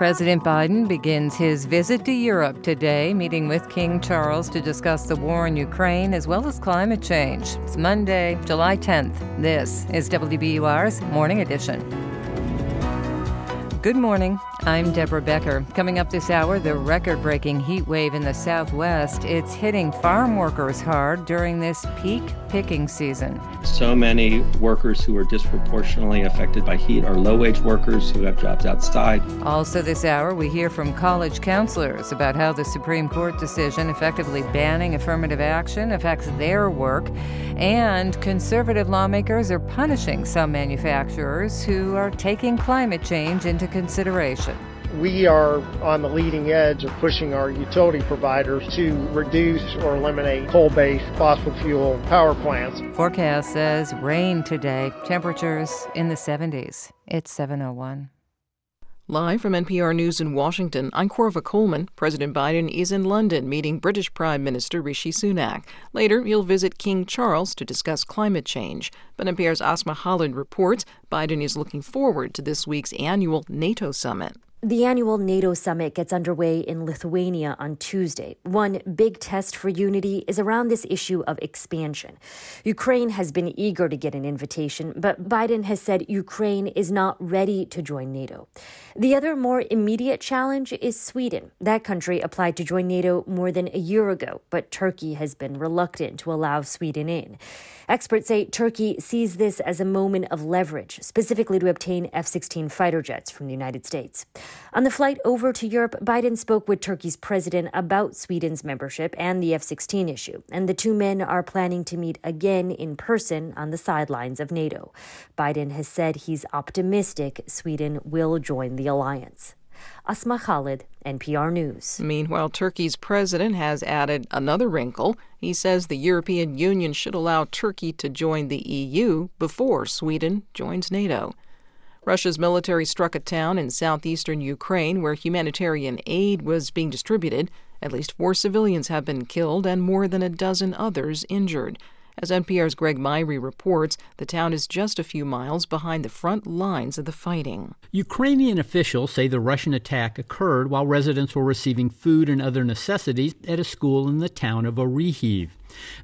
President Biden begins his visit to Europe today, meeting with King Charles to discuss the war in Ukraine as well as climate change. It's Monday, July 10th. This is WBUR's Morning Edition. Good morning. I'm Deborah Becker. Coming up this hour, the record breaking heat wave in the southwest. It's hitting farm workers hard during this peak picking season. So many workers who are disproportionately affected by heat are low wage workers who have jobs outside. Also, this hour, we hear from college counselors about how the Supreme Court decision effectively banning affirmative action affects their work. And conservative lawmakers are punishing some manufacturers who are taking climate change into consideration we are on the leading edge of pushing our utility providers to reduce or eliminate coal based fossil fuel power plants. Forecast says rain today, temperatures in the 70s. It's 701. Live from NPR News in Washington, I'm Korva Coleman. President Biden is in London meeting British Prime Minister Rishi Sunak. Later, he'll visit King Charles to discuss climate change. But NPR's Asma Khalid reports Biden is looking forward to this week's annual NATO summit. The annual NATO summit gets underway in Lithuania on Tuesday. One big test for unity is around this issue of expansion. Ukraine has been eager to get an invitation, but Biden has said Ukraine is not ready to join NATO. The other more immediate challenge is Sweden. That country applied to join NATO more than a year ago, but Turkey has been reluctant to allow Sweden in. Experts say Turkey sees this as a moment of leverage, specifically to obtain F 16 fighter jets from the United States. On the flight over to Europe, Biden spoke with Turkey's president about Sweden's membership and the F 16 issue, and the two men are planning to meet again in person on the sidelines of NATO. Biden has said he's optimistic Sweden will join the alliance. Asma Khalid, NPR News. Meanwhile, Turkey's president has added another wrinkle. He says the European Union should allow Turkey to join the EU before Sweden joins NATO. Russia's military struck a town in southeastern Ukraine where humanitarian aid was being distributed. At least four civilians have been killed and more than a dozen others injured. As NPR's Greg Myre reports, the town is just a few miles behind the front lines of the fighting. Ukrainian officials say the Russian attack occurred while residents were receiving food and other necessities at a school in the town of Orikhiv.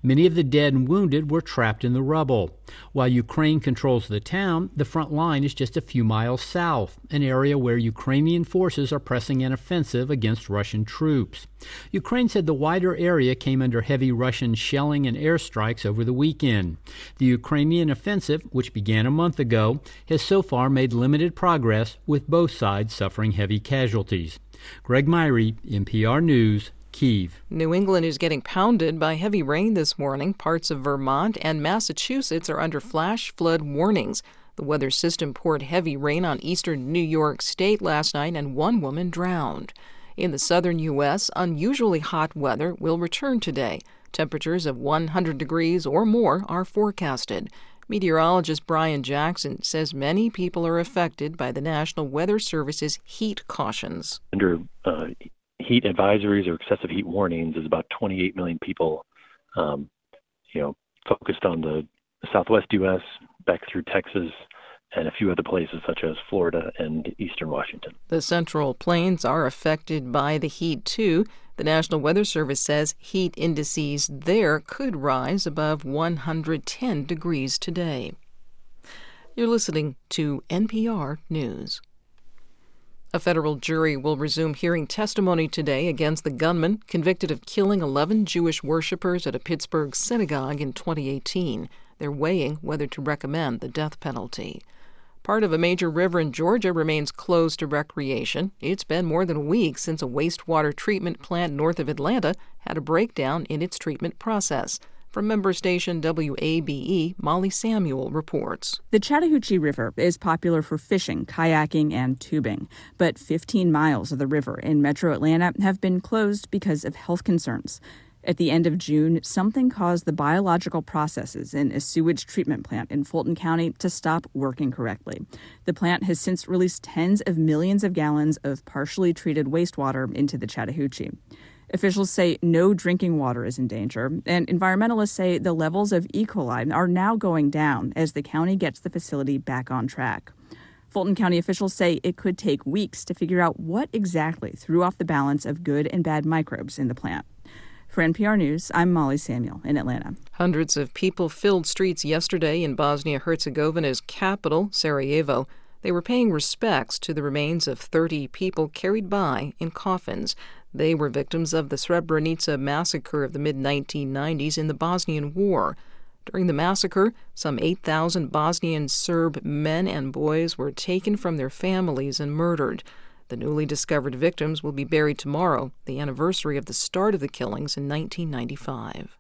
Many of the dead and wounded were trapped in the rubble. While Ukraine controls the town, the front line is just a few miles south, an area where Ukrainian forces are pressing an offensive against Russian troops. Ukraine said the wider area came under heavy Russian shelling and airstrikes over the weekend. The Ukrainian offensive, which began a month ago, has so far made limited progress, with both sides suffering heavy casualties. Greg Myre, NPR News, Kiev. New England is getting pounded by heavy rain this morning. Parts of Vermont and Massachusetts are under flash flood warnings. The weather system poured heavy rain on eastern New York State last night, and one woman drowned. In the southern U.S., unusually hot weather will return today. Temperatures of 100 degrees or more are forecasted. Meteorologist Brian Jackson says many people are affected by the National Weather Service's heat cautions. Under uh, heat advisories or excessive heat warnings is about 28 million people, um, you know, focused on the Southwest U.S. back through Texas and a few other places such as Florida and eastern Washington. The Central Plains are affected by the heat too. The National Weather Service says heat indices there could rise above 110 degrees today. You're listening to NPR News. A federal jury will resume hearing testimony today against the gunman convicted of killing 11 Jewish worshippers at a Pittsburgh synagogue in 2018. They're weighing whether to recommend the death penalty. Part of a major river in Georgia remains closed to recreation. It's been more than a week since a wastewater treatment plant north of Atlanta had a breakdown in its treatment process. From member station WABE, Molly Samuel reports. The Chattahoochee River is popular for fishing, kayaking, and tubing, but 15 miles of the river in metro Atlanta have been closed because of health concerns. At the end of June, something caused the biological processes in a sewage treatment plant in Fulton County to stop working correctly. The plant has since released tens of millions of gallons of partially treated wastewater into the Chattahoochee. Officials say no drinking water is in danger, and environmentalists say the levels of E. coli are now going down as the county gets the facility back on track. Fulton County officials say it could take weeks to figure out what exactly threw off the balance of good and bad microbes in the plant. For NPR News, I'm Molly Samuel in Atlanta. Hundreds of people filled streets yesterday in Bosnia Herzegovina's capital, Sarajevo. They were paying respects to the remains of 30 people carried by in coffins. They were victims of the Srebrenica massacre of the mid 1990s in the Bosnian War. During the massacre, some 8,000 Bosnian Serb men and boys were taken from their families and murdered. The newly discovered victims will be buried tomorrow, the anniversary of the start of the killings in 1995.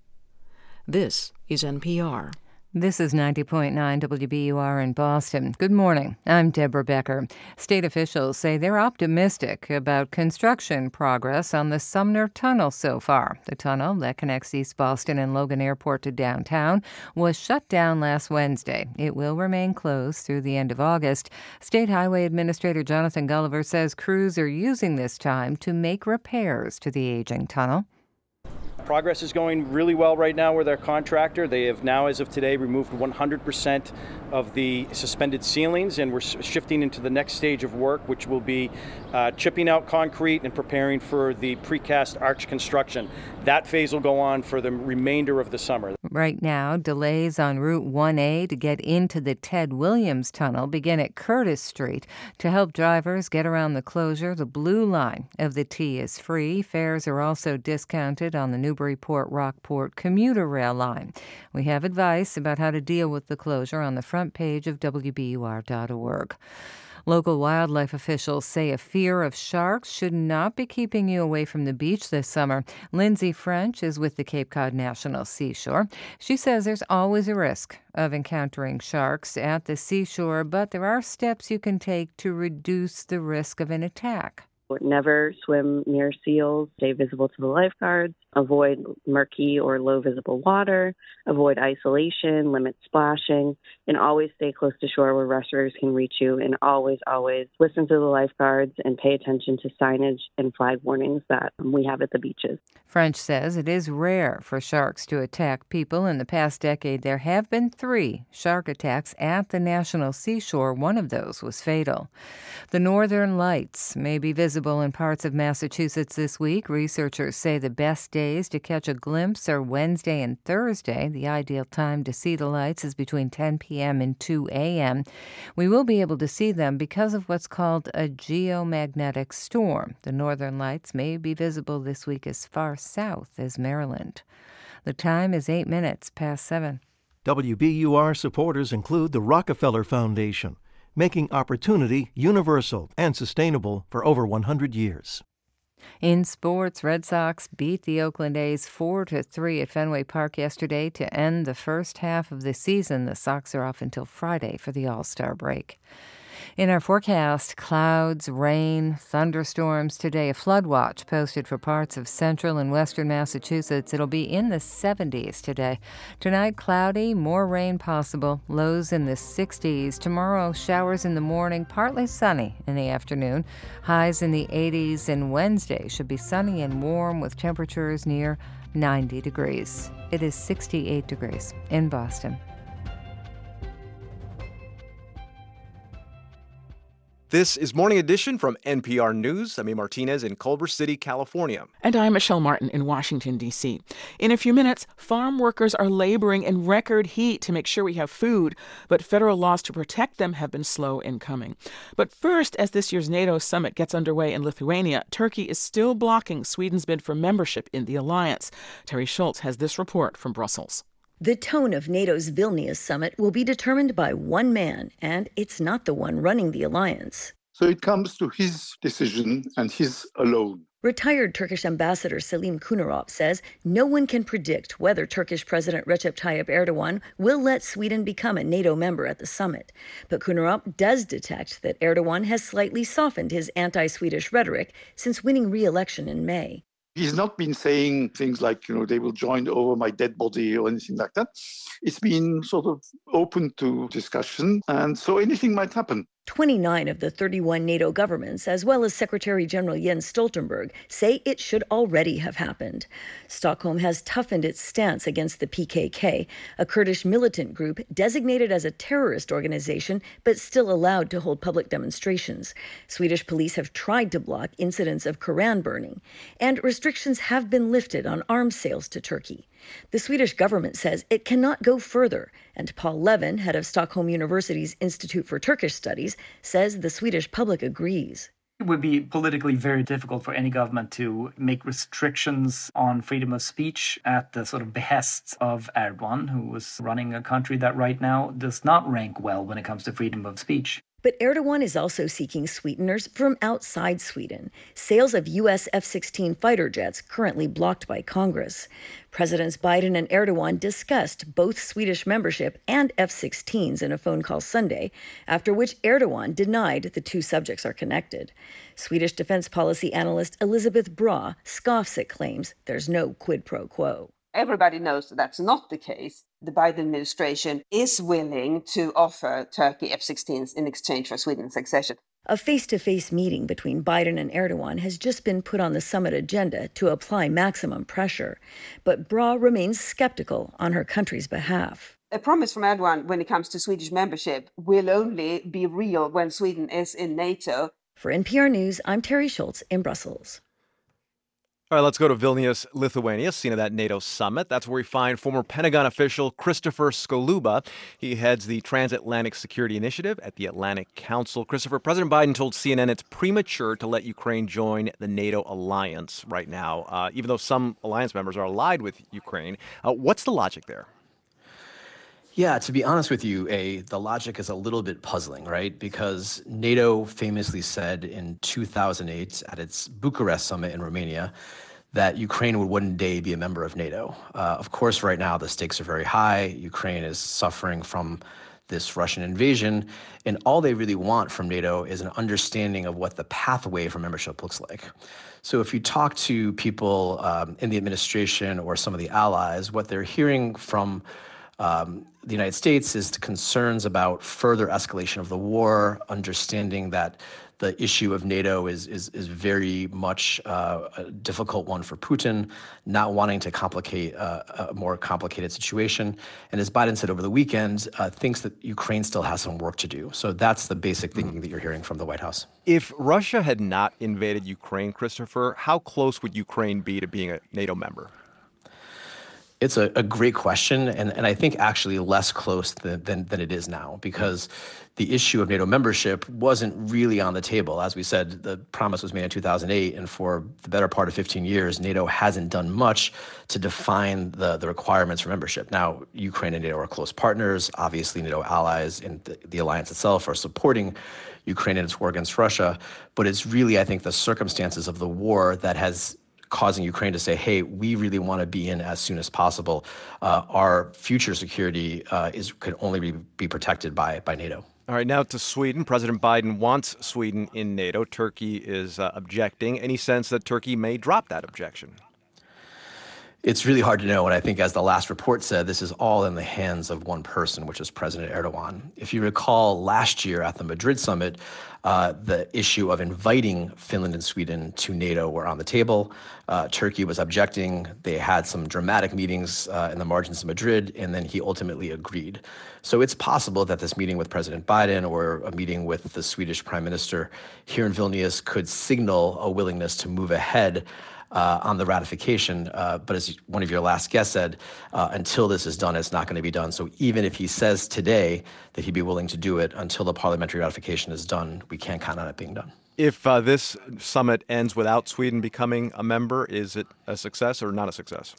This is NPR. This is 90.9 WBUR in Boston. Good morning. I'm Deborah Becker. State officials say they're optimistic about construction progress on the Sumner Tunnel so far. The tunnel that connects East Boston and Logan Airport to downtown was shut down last Wednesday. It will remain closed through the end of August. State Highway Administrator Jonathan Gulliver says crews are using this time to make repairs to the aging tunnel. Progress is going really well right now with our contractor. They have now, as of today, removed 100% of the suspended ceilings, and we're shifting into the next stage of work, which will be uh, chipping out concrete and preparing for the precast arch construction. That phase will go on for the remainder of the summer. Right now, delays on Route 1A to get into the Ted Williams Tunnel begin at Curtis Street. To help drivers get around the closure, the blue line of the T is free. Fares are also discounted on the Newburyport Rockport commuter rail line. We have advice about how to deal with the closure on the front page of WBUR.org. Local wildlife officials say a fear of sharks should not be keeping you away from the beach this summer. Lindsay French is with the Cape Cod National Seashore. She says there's always a risk of encountering sharks at the seashore, but there are steps you can take to reduce the risk of an attack. Never swim near seals. Stay visible to the lifeguards. Avoid murky or low visible water. Avoid isolation. Limit splashing. And always stay close to shore where rescuers can reach you. And always, always listen to the lifeguards and pay attention to signage and flag warnings that we have at the beaches. French says it is rare for sharks to attack people. In the past decade, there have been three shark attacks at the National Seashore. One of those was fatal. The northern lights may be visible visible in parts of Massachusetts this week. Researchers say the best days to catch a glimpse are Wednesday and Thursday. The ideal time to see the lights is between 10 p.m. and 2 a.m. We will be able to see them because of what's called a geomagnetic storm. The northern lights may be visible this week as far south as Maryland. The time is eight minutes past seven. WBUR supporters include the Rockefeller Foundation making opportunity universal and sustainable for over 100 years. In sports, Red Sox beat the Oakland A's 4 to 3 at Fenway Park yesterday to end the first half of the season. The Sox are off until Friday for the All-Star break. In our forecast, clouds, rain, thunderstorms today. A flood watch posted for parts of central and western Massachusetts. It'll be in the 70s today. Tonight, cloudy, more rain possible, lows in the 60s. Tomorrow, showers in the morning, partly sunny in the afternoon, highs in the 80s, and Wednesday should be sunny and warm with temperatures near 90 degrees. It is 68 degrees in Boston. This is Morning Edition from NPR News. I'm A. Martinez in Culver City, California. And I'm Michelle Martin in Washington, D.C. In a few minutes, farm workers are laboring in record heat to make sure we have food, but federal laws to protect them have been slow in coming. But first, as this year's NATO summit gets underway in Lithuania, Turkey is still blocking Sweden's bid for membership in the alliance. Teri Schultz has this report from Brussels. The tone of NATO's Vilnius summit will be determined by one man, and it's not the one running the alliance. So it comes to his decision and his alone. Retired Turkish ambassador Selim Kuneralp says no one can predict whether Turkish President Recep Tayyip Erdogan will let Sweden become a NATO member at the summit. But Kunerop does detect that Erdogan has slightly softened his anti Swedish rhetoric since winning re election in May. He's not been saying things like, you know, they will join over my dead body or anything like that. It's been sort of open to discussion. And so anything might happen. 29 of the 31 NATO governments, as well as Secretary General Jens Stoltenberg, say it should already have happened. Stockholm has toughened its stance against the PKK, a Kurdish militant group designated as a terrorist organization but still allowed to hold public demonstrations. Swedish police have tried to block incidents of Koran burning, and restrictions have been lifted on arms sales to Turkey. The Swedish government says it cannot go further, and Paul Levin, head of Stockholm University's Institute for Turkish Studies, says the Swedish public agrees. It would be politically very difficult for any government to make restrictions on freedom of speech at the sort of behest of Erdogan, who is running a country that right now does not rank well when it comes to freedom of speech. But Erdogan is also seeking sweeteners from outside Sweden, sales of U.S. F 16 fighter jets currently blocked by Congress. Presidents Biden and Erdogan discussed both Swedish membership and F 16s in a phone call Sunday, after which Erdogan denied the two subjects are connected. Swedish defense policy analyst Elisabeth Braw scoffs at claims there's no quid pro quo. Everybody knows that that's not the case the Biden administration is willing to offer Turkey F 16s in exchange for Sweden's accession. A face to face meeting between Biden and Erdogan has just been put on the summit agenda to apply maximum pressure. But Braw remains skeptical on her country's behalf. A promise from Erdogan when it comes to Swedish membership will only be real when Sweden is in NATO. For NPR News, I'm Teri Schultz in Brussels. All right, let's go to Vilnius, Lithuania, scene of that NATO summit. That's where we find former Pentagon official Christopher Skaluba. He heads the Transatlantic Security Initiative at the Atlantic Council. Christopher, President Biden told CNN it's premature to let Ukraine join the NATO alliance right now, uh, even though some alliance members are allied with Ukraine. Uh, what's the logic there? Yeah, to be honest with you, a the logic is a little bit puzzling, right? Because NATO famously said in 2008 at its Bucharest summit in Romania that Ukraine would one day be a member of NATO. Uh, of course, right now the stakes are very high. Ukraine is suffering from this Russian invasion, and all they really want from NATO is an understanding of what the pathway for membership looks like. So, if you talk to people um, in the administration or some of the allies, what they're hearing from um, the United States is the concerns about further escalation of the war, understanding that the issue of NATO is is, is very much uh, a difficult one for Putin, not wanting to complicate uh, a more complicated situation. And as Biden said over the weekend, uh, thinks that Ukraine still has some work to do. So that's the basic thinking that you're hearing from the White House. If Russia had not invaded Ukraine, Christopher, how close would Ukraine be to being a NATO member? It's a, a great question, and, and I think actually less close than, than, than it is now because the issue of NATO membership wasn't really on the table. As we said, the promise was made in 2008, and for the better part of 15 years, NATO hasn't done much to define the, the requirements for membership. Now, Ukraine and NATO are close partners. Obviously, NATO allies and the, the alliance itself are supporting Ukraine in its war against Russia, but it's really, I think, the circumstances of the war that has causing Ukraine to say, hey, we really want to be in as soon as possible. Uh, our future security uh, is could only be, be protected by, by NATO. All right, now to Sweden. President Biden wants Sweden in NATO. Turkey is uh, objecting. Any sense that Turkey may drop that objection? It's really hard to know. And I think, as the last report said, this is all in the hands of one person, which is President Erdogan. If you recall last year at the Madrid summit, uh, the issue of inviting Finland and Sweden to NATO were on the table. Uh, Turkey was objecting. They had some dramatic meetings uh, in the margins of Madrid, and then he ultimately agreed. So it's possible that this meeting with President Biden or a meeting with the Swedish Prime Minister here in Vilnius could signal a willingness to move ahead on the ratification. Uh, but as one of your last guests said, uh, until this is done, it's not going to be done. So even if he says today that he'd be willing to do it, until the parliamentary ratification is done, we can't count on it being done. If uh, this summit ends without Sweden becoming a member, is it a success or not a success?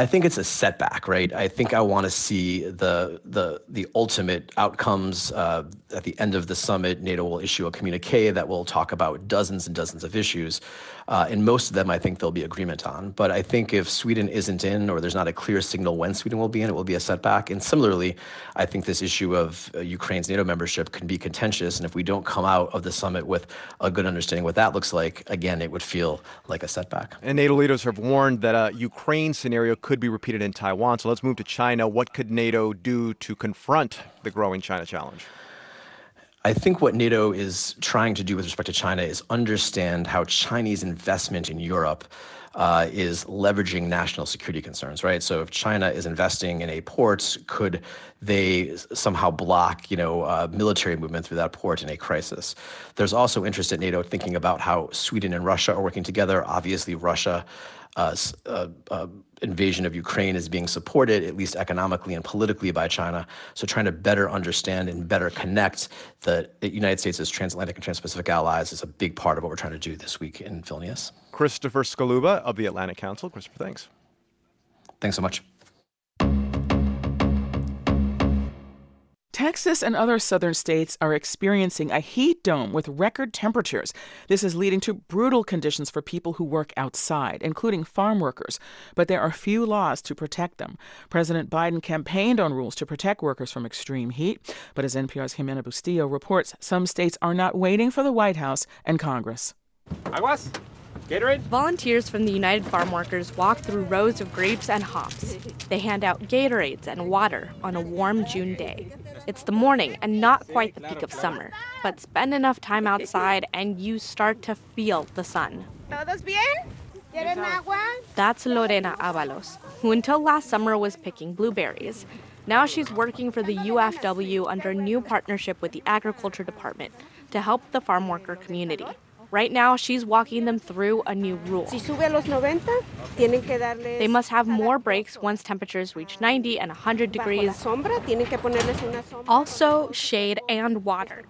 I think it's a setback, right? I think I want to see the the the ultimate outcomes. Uh, at the end of the summit, NATO will issue a communique that will talk about dozens and dozens of issues. Uh, and most of them, I think there'll be agreement on. But I think if Sweden isn't in, or there's not a clear signal when Sweden will be in, it will be a setback. And similarly, I think this issue of uh, Ukraine's NATO membership can be contentious. And if we don't come out of the summit with a good understanding what that looks like, again, it would feel like a setback. And NATO leaders have warned that a Ukraine scenario could be repeated in Taiwan. So let's move to China. What could NATO do to confront the growing China challenge? I think what NATO is trying to do with respect to China is understand how Chinese investment in Europe uh, is leveraging national security concerns, right? So if China is investing in a port, could they somehow block, you know, uh, military movement through that port in a crisis? There's also interest at NATO thinking about how Sweden and Russia are working together. Obviously, Russia uh, uh, uh, invasion of Ukraine is being supported, at least economically and politically, by China. So, trying to better understand and better connect the, the United States' transatlantic and trans-Pacific allies is a big part of what we're trying to do this week in Vilnius. Christopher Skaluba of the Atlantic Council. Christopher, thanks. Thanks so much. Texas and other southern states are experiencing a heat dome with record temperatures. This is leading to brutal conditions for people who work outside, including farm workers. But there are few laws to protect them. President Biden campaigned on rules to protect workers from extreme heat. But as NPR's Jimena Bustillo reports, some states are not waiting for the White House and Congress. Aguas. Gatorade? Volunteers from the United Farm Workers walk through rows of grapes and hops. They hand out Gatorades and water on a warm June day. It's the morning and not quite the peak of summer, but spend enough time outside and you start to feel the sun. ¿Todos bien? ¿Quieren agua? That's Lorena Avalos, who until last summer was picking blueberries. Now she's working for the UFW under a new partnership with the Agriculture Department to help the farm worker community. Right now, she's walking them through a new rule. They must have more breaks once temperatures reach 90 and 100 degrees. Also, shade and water.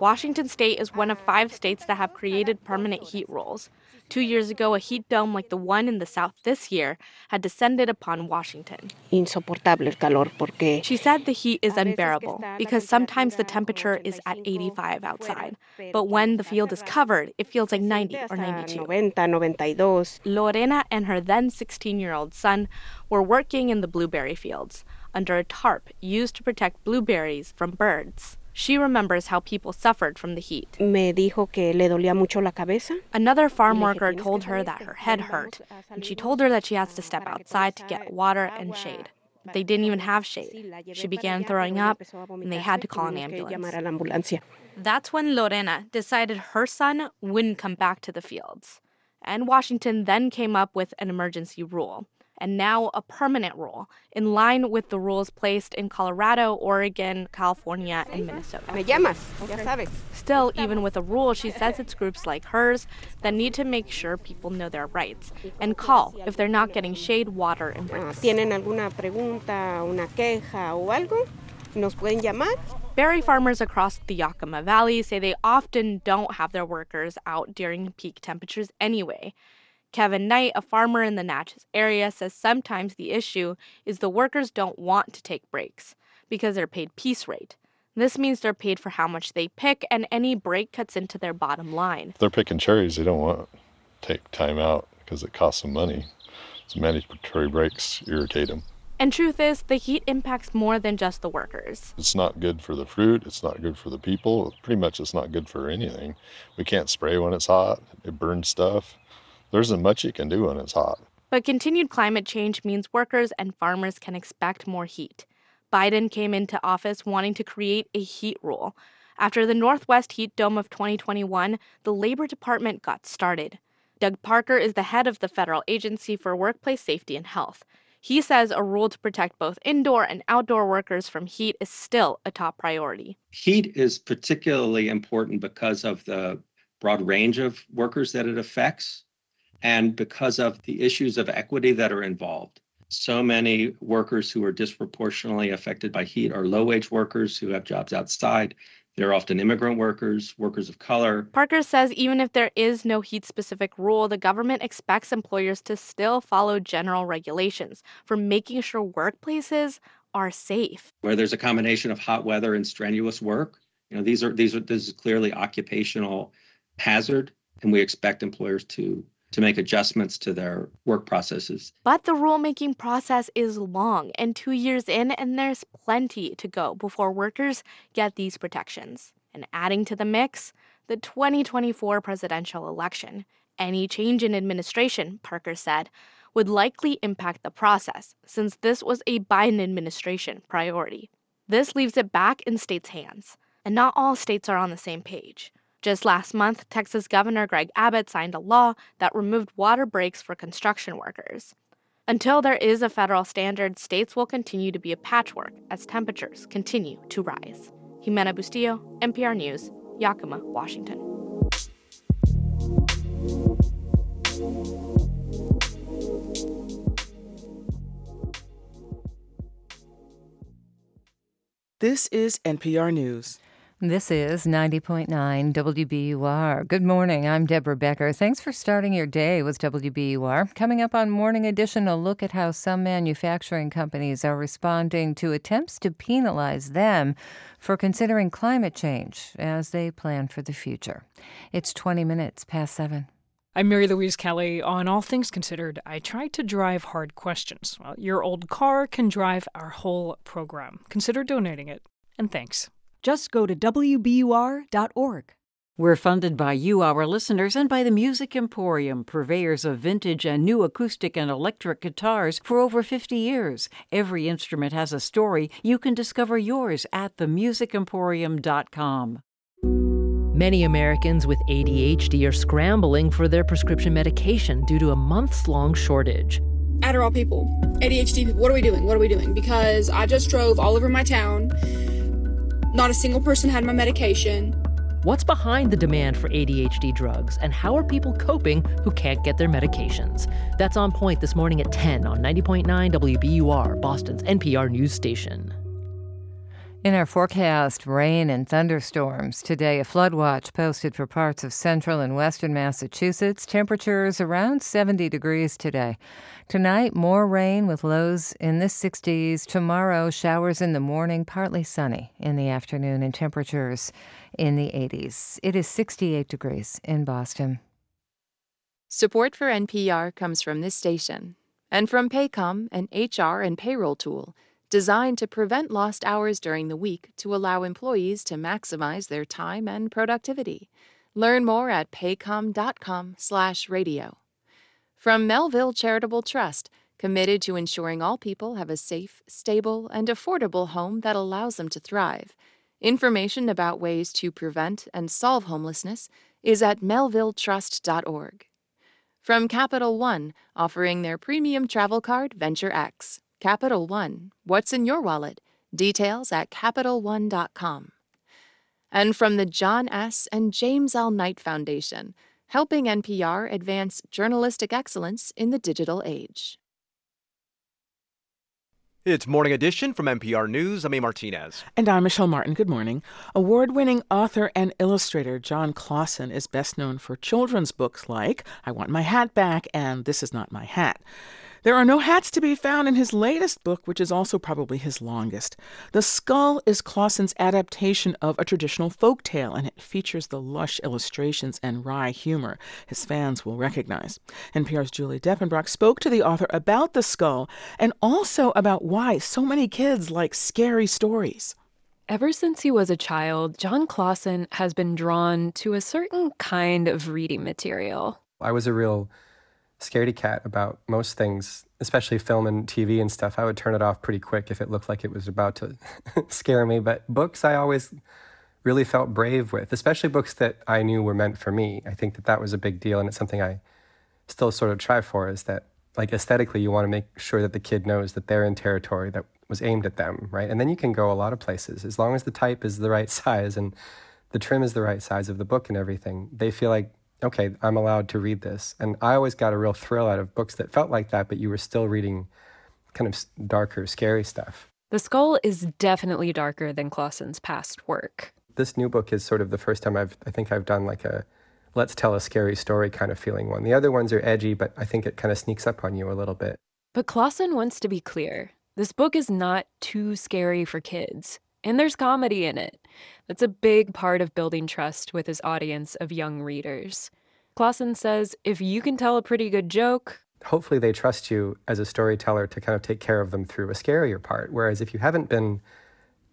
Washington state is one of five states that have created permanent heat rules. Two years ago, a heat dome like the one in the south this year had descended upon Washington. Insoportable el calor porque She said the heat is unbearable because sometimes the temperature is at 85 outside, but when the field is covered, it feels like 90 or 92. 90, 92. Lorena and her then 16 year old son were working in the blueberry fields under a tarp used to protect blueberries from birds. She remembers how people suffered from the heat. Me dijo que le dolía mucho la cabeza. Another farm worker told her that her head hurt, and she told her that she has to step outside to get water and shade. They didn't even have shade. She began throwing up, and they had to call an ambulance. That's when Lorena decided her son wouldn't come back to the fields. And Washington then came up with an emergency rule and now a permanent rule, in line with the rules placed in Colorado, Oregon, California, and Minnesota. Me llamas, ya sabes. Still, even with a rule, she says it's groups like hers that need to make sure people know their rights and call if they're not getting shade, water, and ah, breaks. ¿Tienen alguna pregunta, una queja o algo? Nos pueden llamar. Berry farmers across the Yakima Valley say they often don't have their workers out during peak temperatures anyway. Kevin Knight, a farmer in the Naches area, says sometimes the issue is the workers don't want to take breaks because they're paid piece rate. This means they're paid for how much they pick, and any break cuts into their bottom line. If they're picking cherries, they don't want to take time out because it costs them money. So mandatory breaks irritate them. And truth is, the heat impacts more than just the workers. It's not good for the fruit. It's not good for the people. Pretty much, it's not good for anything. We can't spray when it's hot. It burns stuff there isn't much you can do when it's hot. But continued climate change means workers and farmers can expect more heat. Biden came into office wanting to create a heat rule. After the Northwest Heat Dome of 2021, the Labor Department got started. Doug Parker is the head of the Federal Agency for Workplace Safety and Health. He says a rule to protect both indoor and outdoor workers from heat is still a top priority. Heat is particularly important because of the broad range of workers that it affects and because of the issues of equity that are involved. So many workers who are disproportionately affected by heat are low wage workers who have jobs outside. They're often immigrant workers, workers of color. Parker says even if there is no heat specific rule, the government expects employers to still follow general regulations for making sure workplaces are safe. Where there's a combination of hot weather and strenuous work, you know, these are these are this is clearly occupational hazard, and we expect employers to to make adjustments to their work processes. But the rulemaking process is long and two years in, and there's plenty to go before workers get these protections. And adding to the mix, the 2024 presidential election. Any change in administration, Parker said, would likely impact the process, since this was a Biden administration priority. This leaves it back in states' hands. And not all states are on the same page. Just last month, Texas Governor Greg Abbott signed a law that removed water breaks for construction workers. Until there is a federal standard, states will continue to be a patchwork as temperatures continue to rise. Jimena Bustillo, NPR News, Yakima, Washington. This is NPR News. This is 90.9 WBUR. Good morning. I'm Deborah Becker. Thanks for starting your day with WBUR. Coming up on Morning Edition, a look at how some manufacturing companies are responding to attempts to penalize them for considering climate change as they plan for the future. It's 20 minutes past 7. I'm Mary Louise Kelly. On All Things Considered, I try to drive hard questions. Well, your old car can drive our whole program. Consider donating it. And thanks. Just go to WBUR.org. We're funded by you, our listeners, and by the Music Emporium, purveyors of vintage and new acoustic and electric guitars for over 50 years. Every instrument has a story. You can discover yours at themusicemporium.com. Many Americans with ADHD are scrambling for their prescription medication due to a months long shortage. Adderall people, ADHD people, what are we doing? What are we doing? Because I just drove all over my town not a single person had my medication. What's behind the demand for ADHD drugs, and how are people coping who can't get their medications? That's on point this morning at 10 on 90.9 WBUR, Boston's NPR news station. In our forecast, rain and thunderstorms. Today, a flood watch posted for parts of central and western Massachusetts. Temperatures around 70 degrees today. Tonight, more rain with lows in the 60s. Tomorrow, showers in the morning, partly sunny in the afternoon, and temperatures in the 80s. It is 68 degrees in Boston. Support for NPR comes from this station and from Paycom, an HR and payroll tool designed to prevent lost hours during the week to allow employees to maximize their time and productivity. Learn more at paycom.com/radio. From Melville Charitable Trust, committed to ensuring all people have a safe, stable, and affordable home that allows them to thrive. Information about ways to prevent and solve homelessness is at melvilletrust.org. From Capital One, offering their premium travel card Venture X. Capital One, what's in your wallet? Details at CapitalOne.com. And from the John S. and James L. Knight Foundation, helping NPR advance journalistic excellence in the digital age. It's Morning Edition from NPR News. I'm A. Martinez. And I'm Michelle Martin. Good morning. Award winning author and illustrator Jon Klassen is best known for children's books like I Want My Hat Back and This Is Not My Hat. There are no hats to be found in his latest book, which is also probably his longest. The Skull is Klassen's adaptation of a traditional folk tale, and it features the lush illustrations and wry humor his fans will recognize. NPR's Julie Depenbrock spoke to the author about The Skull and also about why so many kids like scary stories. Ever since he was a child, Jon Klassen has been drawn to a certain kind of reading material. I was a real scaredy cat about most things, especially film and TV and stuff. I would turn it off pretty quick if it looked like it was about to scare me. But books, I always really felt brave with, especially books that I knew were meant for me. I think that that was a big deal, and it's something I still sort of try for. Is that like aesthetically, you want to make sure that the kid knows that they're in territory that was aimed at them, right? And then you can go a lot of places as long as the type is the right size and the trim is the right size of the book and everything. They feel like okay, I'm allowed to read this. And I always got a real thrill out of books that felt like that, but you were still reading kind of darker, scary stuff. The Skull is definitely darker than Klassen's past work. This new book is sort of the first time I've, I think I've done like a let's tell a scary story kind of feeling one. The other ones are edgy, but I think it kind of sneaks up on you a little bit. But Klassen wants to be clear. This book is not too scary for kids, and there's comedy in it. That's a big part of building trust with his audience of young readers. Klassen says if you can tell a pretty good joke, hopefully they trust you as a storyteller to kind of take care of them through a scarier part. Whereas if you haven't been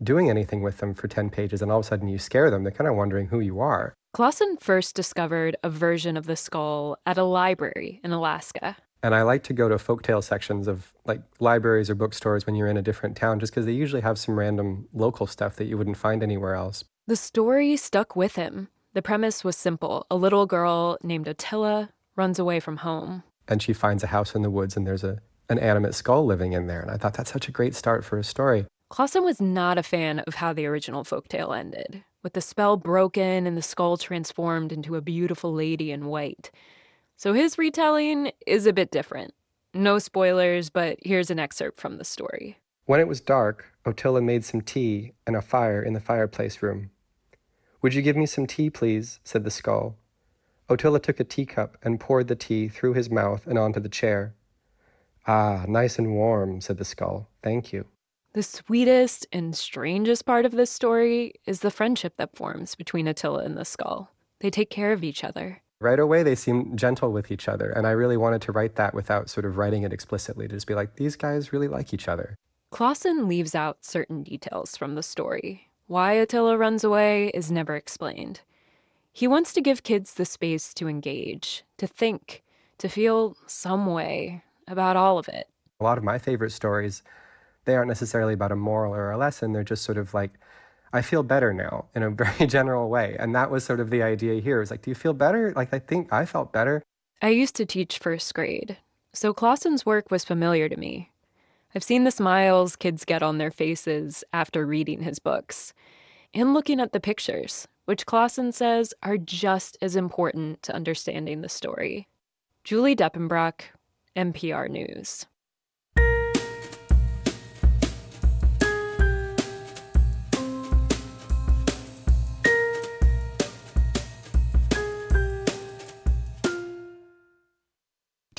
doing anything with them for 10 pages and all of a sudden you scare them, they're kind of wondering who you are. Klassen first discovered a version of the skull at a library in Alaska. And I like to go to folktale sections of like libraries or bookstores when you're in a different town, just because they usually have some random local stuff that you wouldn't find anywhere else. The story stuck with him. The premise was simple a little girl named Otilla runs away from home. And she finds a house in the woods, and there's a, an animate skull living in there. And I thought that's such a great start for a story. Klassen was not a fan of how the original folktale ended, with the spell broken and the skull transformed into a beautiful lady in white. So his retelling is a bit different. No spoilers, but here's an excerpt from the story. When it was dark, Otilla made some tea and a fire in the fireplace room. Would you give me some tea, please? said the skull. Otilla took a teacup and poured the tea through his mouth and onto the chair. Ah, nice and warm, said the skull. Thank you. The sweetest and strangest part of this story is the friendship that forms between Otilla and the skull. They take care of each other. Right away, they seem gentle with each other, and I really wanted to write that without sort of writing it explicitly, to just be like, these guys really like each other. Klassen leaves out certain details from the story. Why Otilla runs away is never explained. He wants to give kids the space to engage, to think, to feel some way about all of it. A lot of my favorite stories, they aren't necessarily about a moral or a lesson. They're just sort of like, I feel better now in a very general way. And that was sort of the idea here. It was like, do you feel better? Like, I think I felt better. I used to teach first grade, so Klassen's work was familiar to me. I've seen the smiles kids get on their faces after reading his books and looking at the pictures, which Klassen says are just as important to understanding the story. Julie Depenbrock, NPR News.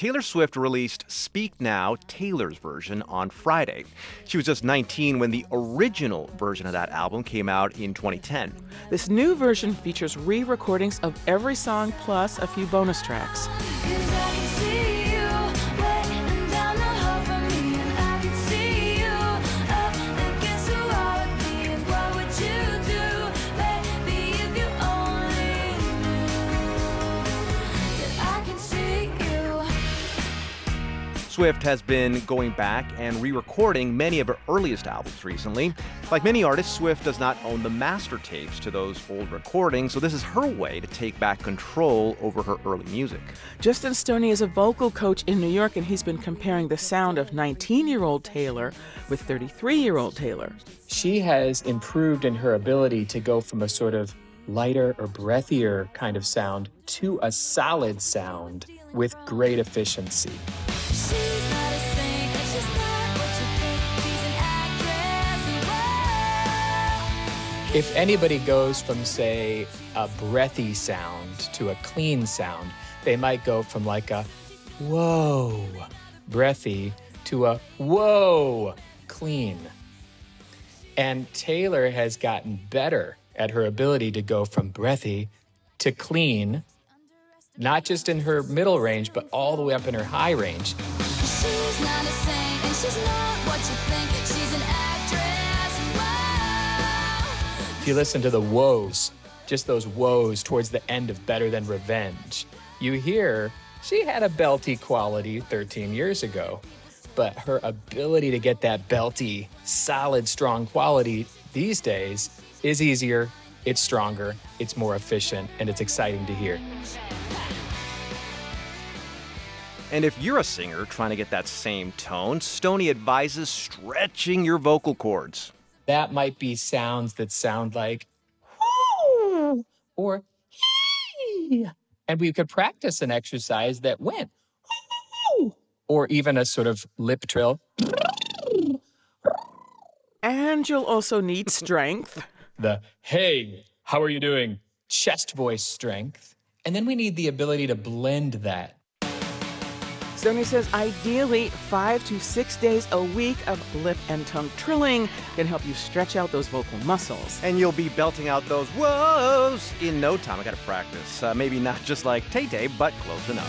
Taylor Swift released Speak Now, Taylor's version, on Friday. She was just 19 when the original version of that album came out in 2010. This new version features re recordings of every song plus a few bonus tracks. Swift has been going back and re recording many of her earliest albums recently. Like many artists, Swift does not own the master tapes to those old recordings, so this is her way to take back control over her early music. Justin Stoney is a vocal coach in New York, and he's been comparing the sound of 19 year old Taylor with 33 year old Taylor. She has improved in her ability to go from a sort of lighter or breathier kind of sound to a solid sound with great efficiency. If anybody goes from, say, a breathy sound to a clean sound, they might go from like a whoa, breathy to a whoa, clean. And Taylor has gotten better at her ability to go from breathy to clean, not just in her middle range, but all the way up in her high range. If you listen to the woes, just those woes towards the end of Better Than Revenge, you hear she had a belty quality 13 years ago, but her ability to get that belty, solid, strong quality these days is easier, it's stronger, it's more efficient, and it's exciting to hear. And if you're a singer trying to get that same tone, Stoney advises stretching your vocal cords that might be sounds that sound like whoo or hee. And we could practice an exercise that went whoo, or even a sort of lip trill. And you'll also need strength. the hey, how are you doing? Chest voice strength. And then we need the ability to blend that Stoney says ideally five to six days a week of lip and tongue trilling can help you stretch out those vocal muscles. And you'll be belting out those whoas in no time. I gotta practice. Uh, maybe not just like Tay Tay, but close enough.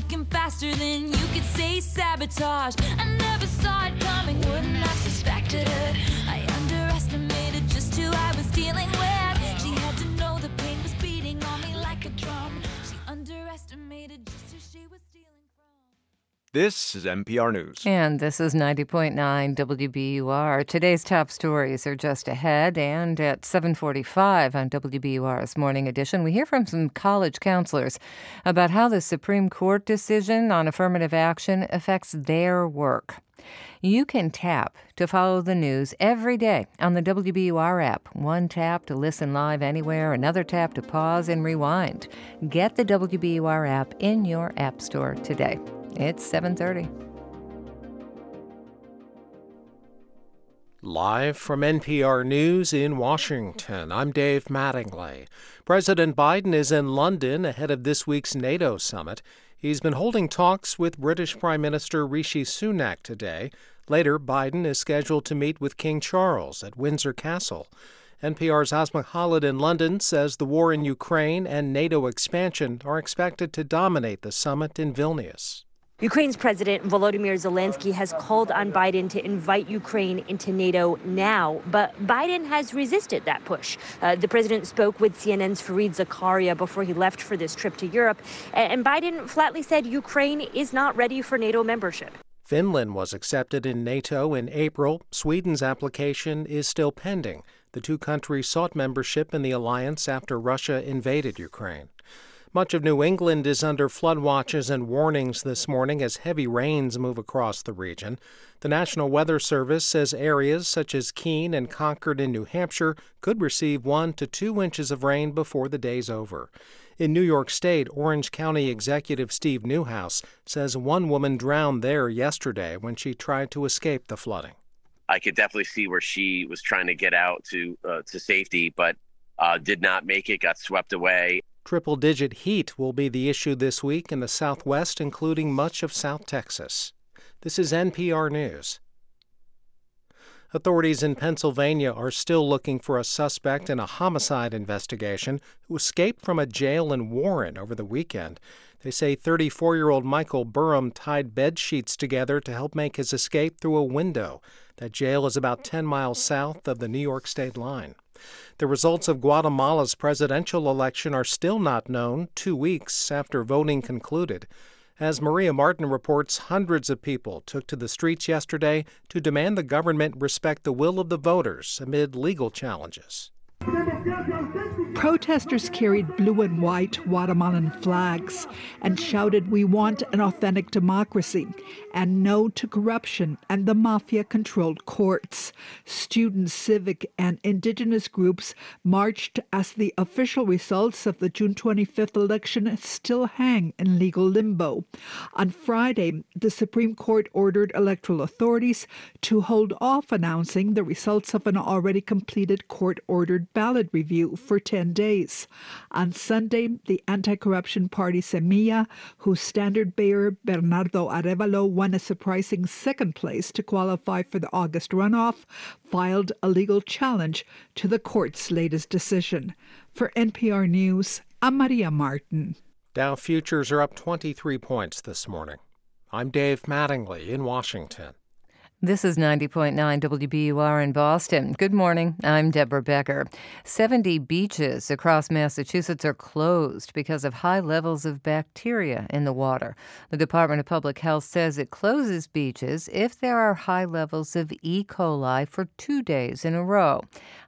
Took him faster than you could say sabotage. I never saw it coming, wouldn't have suspected it. I underestimated just who I was dealing with. This is NPR News. And this is 90.9 WBUR. Today's top stories are just ahead and at 7:45 on WBUR's Morning Edition. We hear from some college counselors about how the Supreme Court decision on affirmative action affects their work. You can tap to follow the news every day on the WBUR app. One tap to listen live anywhere, another tap to pause and rewind. Get the WBUR app in your app store today. It's 7:30. Live from NPR News in Washington, I'm Dave Mattingly. President Biden is in London ahead of this week's NATO summit. He's been holding talks with British Prime Minister Rishi Sunak today. Later, Biden is scheduled to meet with King Charles at Windsor Castle. NPR's Asma Khalid in London says the war in Ukraine and NATO expansion are expected to dominate the summit in Vilnius. Ukraine's President Volodymyr Zelensky has called on Biden to invite Ukraine into NATO now, but Biden has resisted that push. Uh, the president spoke with CNN's Fareed Zakaria before he left for this trip to Europe, and Biden flatly said Ukraine is not ready for NATO membership. Finland was accepted in NATO in April. Sweden's application is still pending. The two countries sought membership in the alliance after Russia invaded Ukraine. Much of New England is under flood watches and warnings this morning as heavy rains move across the region. The National Weather Service says areas such as Keene and Concord in New Hampshire could receive one to two inches of rain before the day's over. In New York State, Orange County Executive Steve Neuhaus says one woman drowned there yesterday when she tried to escape the flooding. I could definitely see where she was trying to get out to uh, to safety, but uh, did not make it, got swept away. Triple digit heat will be the issue this week in the Southwest, including much of South Texas. This is NPR News. Authorities in Pennsylvania are still looking for a suspect in a homicide investigation who escaped from a jail in Warren over the weekend. They say 34 year old Michael Burham tied bed sheets together to help make his escape through a window. That jail is about 10 miles south of the New York state line. The results of Guatemala's presidential election are still not known two weeks after voting concluded. As Maria Martin reports, hundreds of people took to the streets yesterday to demand the government respect the will of the voters amid legal challenges. Protesters carried blue and white Guatemalan flags and shouted, We want an authentic democracy and no to corruption and the mafia controlled courts. Students, civic, and indigenous groups marched as the official results of the June 25th election still hang in legal limbo. On Friday, the Supreme Court ordered electoral authorities to hold off announcing the results of an already completed court ordered ballot review for 10 days. On Sunday, the anti corruption party Semilla, whose standard bearer Bernardo Arevalo won a surprising second place to qualify for the August runoff, filed a legal challenge to the court's latest decision. For NPR News, I'm Maria Martin. Dow futures are up 23 points this morning. I'm Dave Mattingly in Washington. This is 90.9 WBUR in Boston. Good morning. I'm Deborah Becker. 70 beaches across Massachusetts are closed because of high levels of bacteria in the water. The Department of Public Health says it closes beaches if there are high levels of E. coli for two days in a row.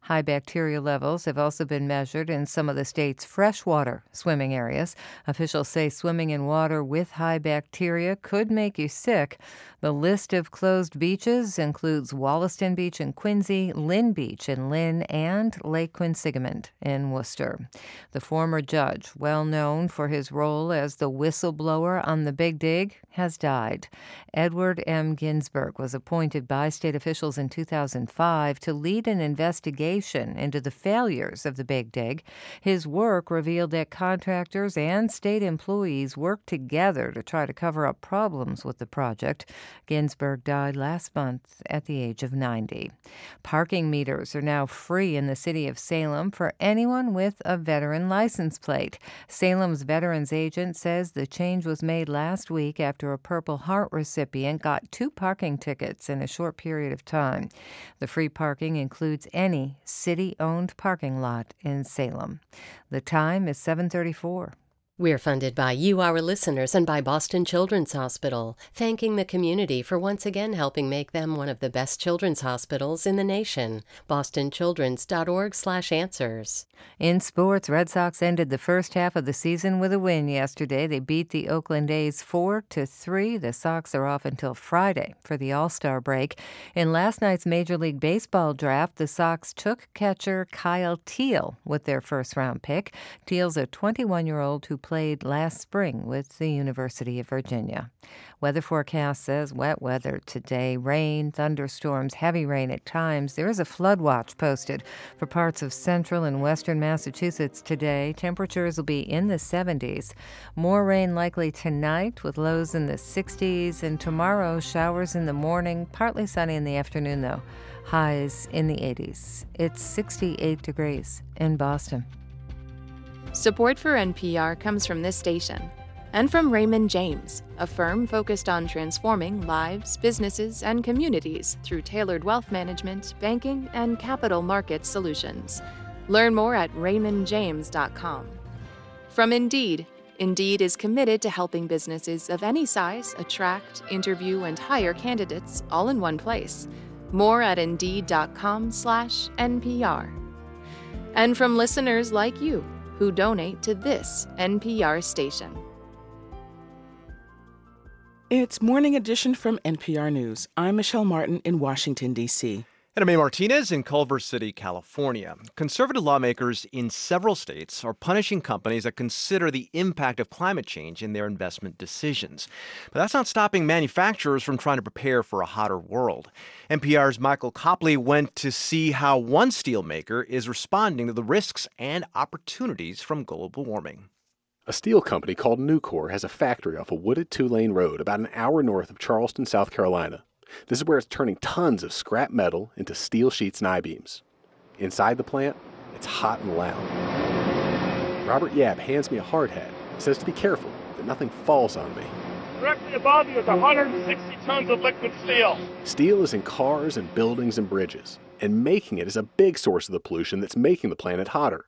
High bacteria levels have also been measured in some of the state's freshwater swimming areas. Officials say swimming in water with high bacteria could make you sick. The list of closed beaches includes Wollaston Beach in Quincy, Lynn Beach in Lynn, and Lake Quinsigamond in Worcester. The former judge, well known for his role as the whistleblower on the Big Dig, has died. Edward M. Ginsburg was appointed by state officials in 2005 to lead an investigation into the failures of the Big Dig. His work revealed that contractors and state employees worked together to try to cover up problems with the project. Ginsburg died last month at the age of 90. Parking meters are now free in the city of Salem for anyone with a veteran license plate. Salem's veterans agent says the change was made last week after a Purple Heart recipient got two parking tickets in a short period of time. The free parking includes any city-owned parking lot in Salem. The time is 734. We're funded by you, our listeners, and by Boston Children's Hospital, thanking the community for once again helping make them one of the best children's hospitals in the nation. bostonchildrens.org/answers. In sports, Red Sox ended the first half of the season with a win yesterday. They beat the Oakland A's 4 to 3. The Sox are off until Friday for the All-Star break. In last night's Major League Baseball draft, the Sox took catcher Kyle Teel with their first-round pick. Teel's a 21-year-old who played last spring with the University of Virginia. Weather forecast says wet weather today rain, thunderstorms, heavy rain at times. There is a flood watch posted for parts of central and western Massachusetts today. Temperatures will be in the 70s. More rain likely tonight with lows in the 60s, and tomorrow showers in the morning, partly sunny in the afternoon though. Highs in the 80s. It's 68 degrees in Boston. Support for NPR comes from this station and from Raymond James, a firm focused on transforming lives, businesses, and communities through tailored wealth management, banking, and capital market solutions. Learn more at raymondjames.com. From Indeed, Indeed is committed to helping businesses of any size attract, interview, and hire candidates all in one place. More at indeed.com/npr. And from listeners like you who donate to this NPR station. It's Morning Edition from NPR News. I'm Michelle Martin in Washington, D.C. And I'm A. Martinez in Culver City, California. Conservative lawmakers in several states are punishing companies that consider the impact of climate change in their investment decisions. But that's not stopping manufacturers from trying to prepare for a hotter world. NPR's Michael Copley went to see how one steelmaker is responding to the risks and opportunities from global warming. A steel company called Nucor has a factory off a wooded two lane road about an hour north of Charleston, South Carolina. This is where it's turning tons of scrap metal into steel sheets and I beams. Inside the plant, it's hot and loud. Robert Yab hands me a hard hat. He says to be careful that nothing falls on me. Directly above you is 160 tons of liquid steel. Steel is in cars and buildings and bridges, and making it is a big source of the pollution that's making the planet hotter.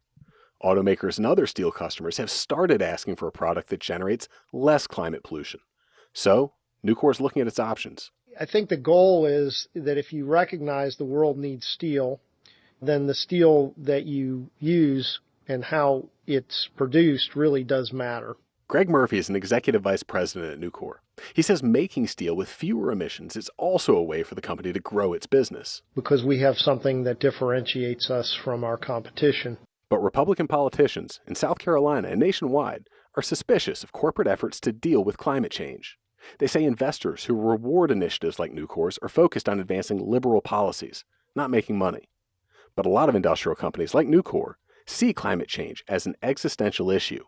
Automakers and other steel customers have started asking for a product that generates less climate pollution. So, Nucor is looking at its options. I think the goal is that if you recognize the world needs steel, then the steel that you use and how it's produced really does matter. Greg Murphy is an executive vice president at Nucor. He says making steel with fewer emissions is also a way for the company to grow its business. Because we have something that differentiates us from our competition. But Republican politicians in South Carolina and nationwide are suspicious of corporate efforts to deal with climate change. They say investors who reward initiatives like Nucor's are focused on advancing liberal policies, not making money. But a lot of industrial companies like Nucor see climate change as an existential issue.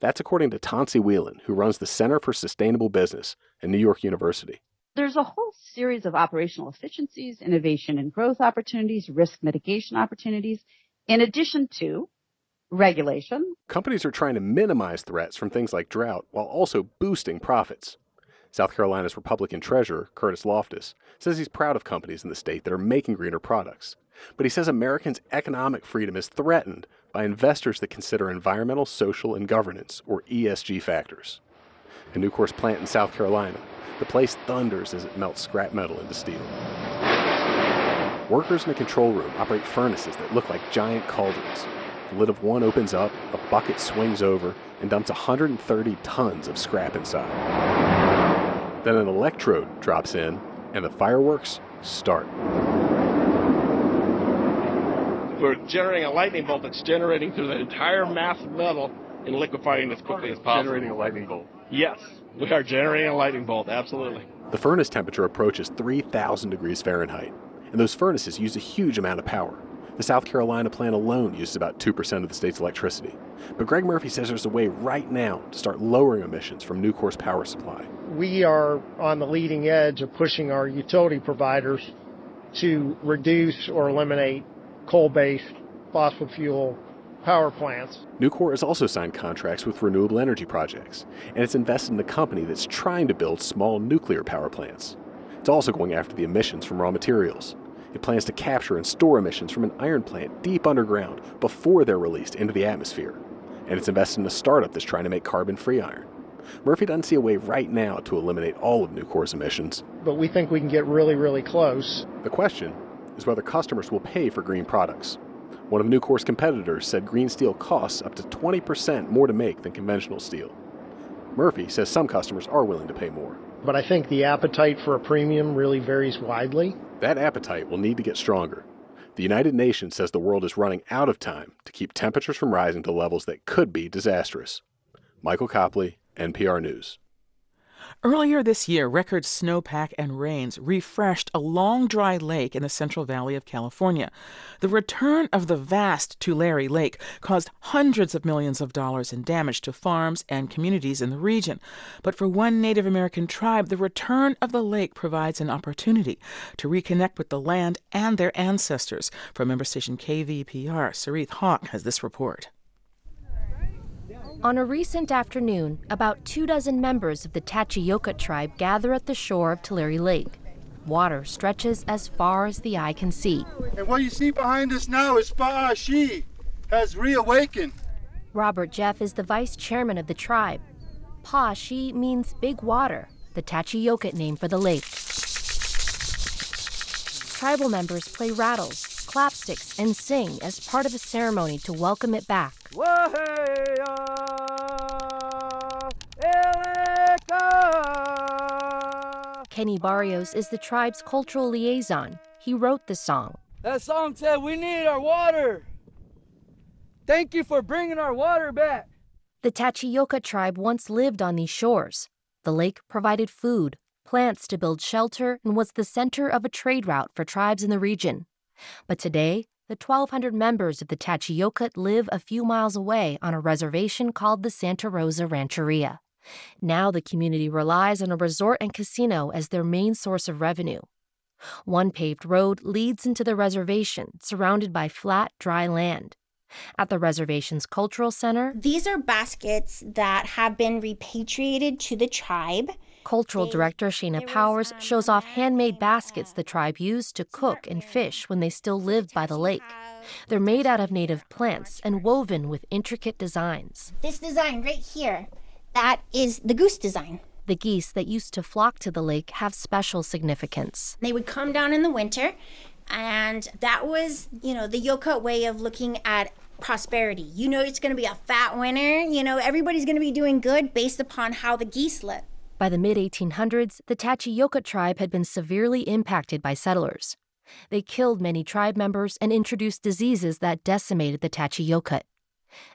That's according to Tensie Whelan, who runs the Center for Sustainable Business at New York University. There's a whole series of operational efficiencies, innovation and growth opportunities, risk mitigation opportunities, in addition to regulation. Companies are trying to minimize threats from things like drought while also boosting profits. South Carolina's Republican Treasurer, Curtis Loftis, says he's proud of companies in the state that are making greener products. But he says Americans' economic freedom is threatened by investors that consider environmental, social, and governance, or ESG, factors. A Nucor's plant in South Carolina, the place thunders as it melts scrap metal into steel. Workers in a control room operate furnaces that look like giant cauldrons. The lid of one opens up, a bucket swings over, and dumps 130 tons of scrap inside. Then an electrode drops in, and the fireworks start. We're generating a lightning bolt that's generating through the entire mass of metal and liquefying as quickly as possible. Generating a lightning bolt. Yes, we are generating a lightning bolt, absolutely. The furnace temperature approaches 3,000 degrees Fahrenheit, and those furnaces use a huge amount of power. The South Carolina plant alone uses about 2% of the state's electricity. But Greg Murphy says there's a way right now to start lowering emissions from Nucor's power supply. We are on the leading edge of pushing our utility providers to reduce or eliminate coal based fossil fuel power plants. Nucor has also signed contracts with renewable energy projects, and it's invested in a company that's trying to build small nuclear power plants. It's also going after the emissions from raw materials. It plans to capture and store emissions from an iron plant deep underground before they're released into the atmosphere. and it's invested in a startup that's trying to make carbon free iron. Murphy doesn't see a way right now to eliminate all of Nucor's emissions. But we think we can get really, really close. The question is whether customers will pay for green products. One of Nucor's competitors said green steel costs up to 20% more to make than conventional steel. Murphy says some customers are willing to pay more. But I think the appetite for a premium really varies widely. That appetite will need to get stronger. The United Nations says the world is running out of time to keep temperatures from rising to levels that could be disastrous. Michael Copley, NPR News. Earlier this year, record snowpack and rains refreshed a long dry lake in the Central Valley of California. The return of the vast Tulare Lake caused hundreds of millions of dollars in damage to farms and communities in the region. But for one Native American tribe, the return of the lake provides an opportunity to reconnect with the land and their ancestors. From member station KVPR, Soreath Hok has this report. On a recent afternoon, about two dozen members of the Tachiyokut tribe gather at the shore of Tulare Lake. Water stretches as far as the eye can see. And what you see behind us now is Pa'ashi has reawakened. Robert Jeff is the vice chairman of the tribe. Pa'ashi means big water, the Tachiyokut name for the lake. Tribal members play rattles, clapsticks, and sing as part of a ceremony to welcome it back. Kenny Barrios is the tribe's cultural liaison. He wrote the song. That song said, We need our water. Thank you for bringing our water back. The Tachiyokut tribe once lived on these shores. The lake provided food, plants to build shelter, and was the center of a trade route for tribes in the region. But today, the 1,200 members of the Tachiyokut live a few miles away on a reservation called the Santa Rosa Rancheria. Now the community relies on a resort and casino as their main source of revenue. One paved road leads into the reservation, surrounded by flat, dry land. At the reservation's cultural center, these are baskets that have been repatriated to the tribe. Cultural director Sheena Powers shows off handmade baskets the tribe used to cook and fish when they still lived by the lake. They're made out of native plants and woven with intricate designs. This design right here, that is the goose design. The geese that used to flock to the lake have special significance. They would come down in the winter, and that was, you know, the Yokut way of looking at prosperity. You know, it's going to be a fat winter. You know, everybody's going to be doing good based upon how the geese look. By the mid 1800s, the Tachiyokut tribe had been severely impacted by settlers. They killed many tribe members and introduced diseases that decimated the Tachiyokut.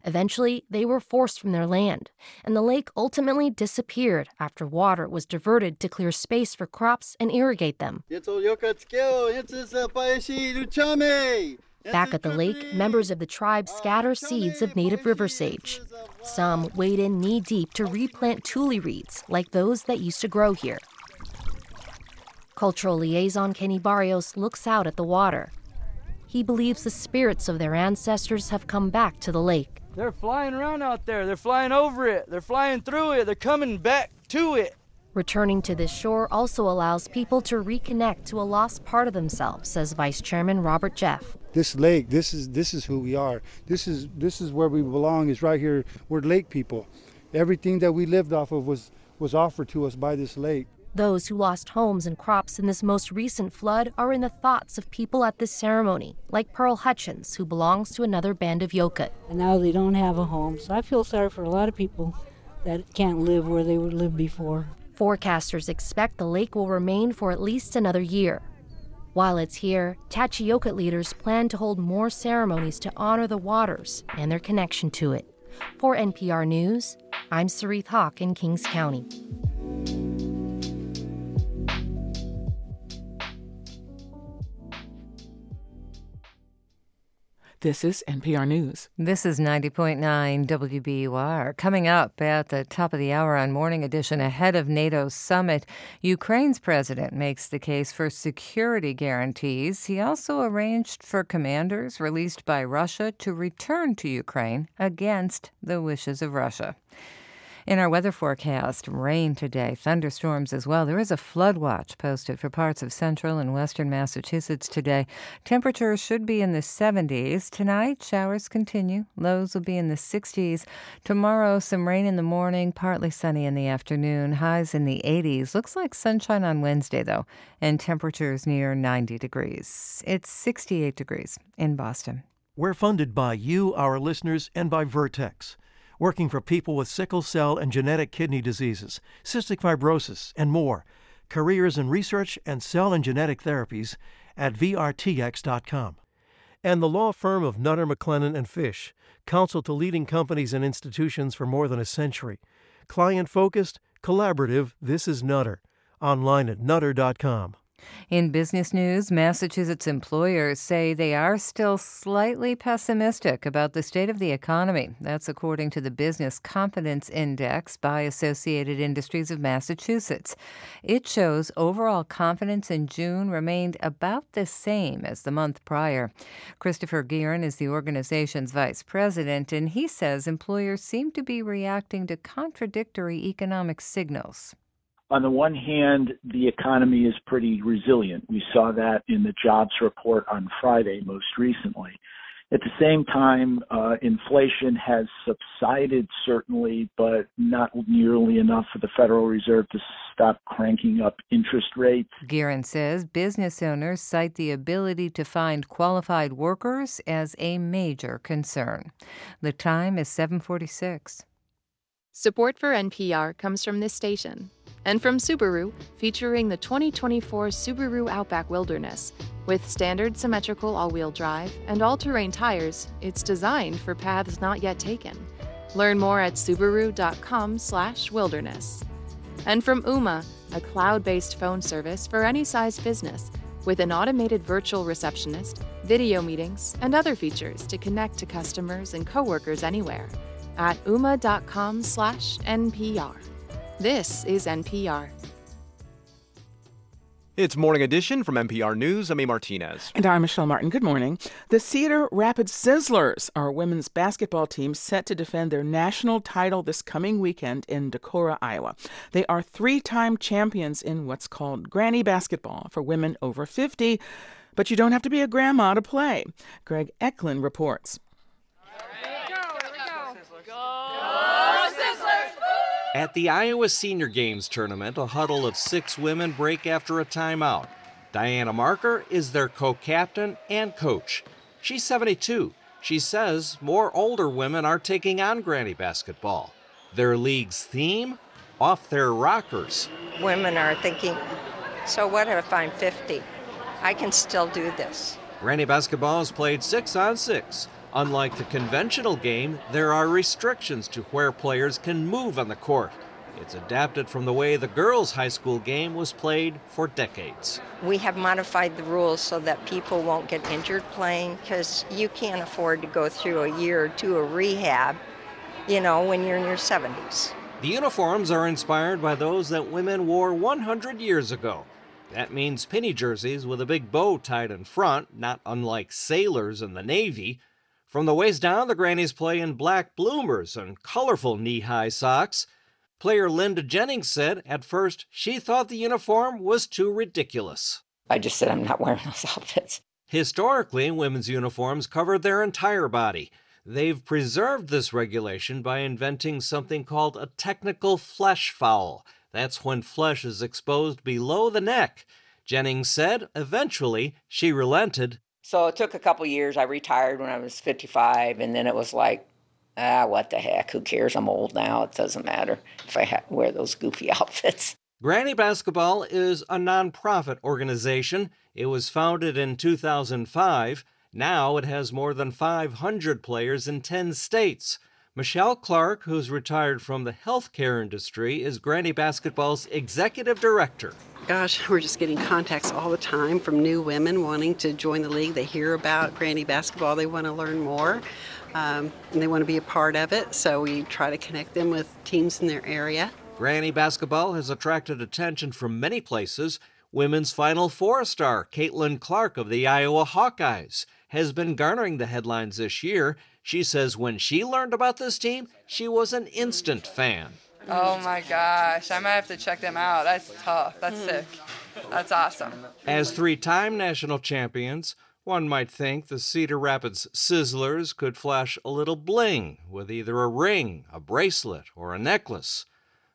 Eventually, they were forced from their land, and the lake ultimately disappeared after water was diverted to clear space for crops and irrigate them. Back at the lake, members of the tribe scatter seeds of native river sage. Some wade in knee deep to replant tule reeds like those that used to grow here. Cultural liaison Kenny Barrios looks out at the water. He believes the spirits of their ancestors have come back to the lake. They're flying around out there. They're flying over it. They're flying through it. They're coming back to it. Returning to this shore also allows people to reconnect to a lost part of themselves, says Vice Chairman Robert Jeff. This lake, this is this is who we are. This is this is where we belong. Is right here. We're lake people. Everything that we lived off of was was offered to us by this lake. Those who lost homes and crops in this most recent flood are in the thoughts of people at this ceremony, like Pearl Hutchins, who belongs to another band of Yokut. And now they don't have a home, so I feel sorry for a lot of people that can't live where they would live before. Forecasters expect the lake will remain for at least another year. While it's here, Tachiyokut leaders plan to hold more ceremonies to honor the waters and their connection to it. For NPR News, I'm Soreath Hok in Kings County. This is NPR News. This is 90.9 WBUR. Coming up at the top of the hour on Morning Edition, ahead of NATO's summit, Ukraine's president makes the case for security guarantees. He also arranged for commanders released by Russia to return to Ukraine against the wishes of Russia. In our weather forecast, rain today, thunderstorms as well. There is a flood watch posted for parts of central and western Massachusetts today. Temperatures should be in the 70s. Tonight, showers continue. Lows will be in the 60s. Tomorrow, some rain in the morning, partly sunny in the afternoon. Highs in the 80s. Looks like sunshine on Wednesday, though, and temperatures near 90 degrees. It's 68 degrees in Boston. We're funded by you, our listeners, and by Vertex working for people with sickle cell and genetic kidney diseases, cystic fibrosis, and more. Careers in research and cell and genetic therapies at vrtx.com. And the law firm of Nutter, McClennen, and Fish, counsel to leading companies and institutions for more than a century. Client focused, collaborative, this is Nutter. Online at nutter.com. In business news, Massachusetts employers say they are still slightly pessimistic about the state of the economy. That's according to the Business Confidence Index by Associated Industries of Massachusetts. It shows overall confidence in June remained about the same as the month prior. Christopher Geehern is the organization's vice president, and he says employers seem to be reacting to contradictory economic signals on the one hand, the economy is pretty resilient. We saw that in the jobs report on Friday most recently. At the same time, uh, inflation has subsided certainly, but not nearly enough for the Federal Reserve to stop cranking up interest rates. Geehern says business owners cite the ability to find qualified workers as a major concern. The time is 746. Support for NPR comes from this station and from Subaru, featuring the 2024 Subaru Outback Wilderness. With standard symmetrical all wheel drive and all terrain tires, it's designed for paths not yet taken. Learn more at Subaru.com/slash wilderness. And from Ooma, a cloud based phone service for any size business with an automated virtual receptionist, video meetings, and other features to connect to customers and coworkers anywhere at ooma.com/npr. This is NPR. It's Morning Edition from NPR News. I'm A. Martinez. And I'm Michelle Martin. Good morning. The Cedar Rapids Sizzlers are a women's basketball team set to defend their national title this coming weekend in Decorah, Iowa. They are three time champions in what's called granny basketball for women over 50, but you don't have to be a grandma to play. Greg Eklund reports. At the Iowa Senior Games tournament, a huddle of six women break after a timeout. Diana Marker is their co captain and coach. She's 72. She says more older women are taking on granny basketball. Their league's theme? Off their rockers. Women are thinking, so what if I'm 50? I can still do this. Granny basketball is played six on six. Unlike the conventional game, there are restrictions to where players can move on the court. It's adapted from the way the girls' high school game was played for decades. We have modified the rules so that people won't get injured playing because you can't afford to go through a year or two of rehab, you know, when you're in your 70s. The uniforms are inspired by those that women wore 100 years ago. That means penny jerseys with a big bow tied in front, not unlike sailors in the Navy. From the waist down, the grannies play in black bloomers and colorful knee high socks. Player Linda Jennings said at first she thought the uniform was too ridiculous. I just said, I'm not wearing those outfits. Historically, women's uniforms covered their entire body. They've preserved this regulation by inventing something called a technical flesh foul. That's when flesh is exposed below the neck. Jennings said eventually she relented so it took a couple years. I retired when I was 55, and then it was like, ah, what the heck? Who cares? I'm old now. It doesn't matter if I wear those goofy outfits. Granny Basketball is a nonprofit organization. It was founded in 2005. Now it has more than 500 players in 10 states. Michelle Clark, who's retired from the healthcare industry, is Granny Basketball's executive director gosh, we're just getting contacts all the time from new women wanting to join the league. They hear about Granny basketball, they want to learn more, um, and they want to be a part of it. So we try to connect them with teams in their area. Granny basketball has attracted attention from many places. Women's Final Four star Caitlin Clark of the Iowa Hawkeyes has been garnering the headlines this year. She says when she learned about this team, she was an instant fan. Oh my gosh, I might have to check them out. That's tough. That's Hmm. sick. That's awesome. As three time national champions, one might think the Cedar Rapids Sizzlers could flash a little bling with either a ring, a bracelet, or a necklace.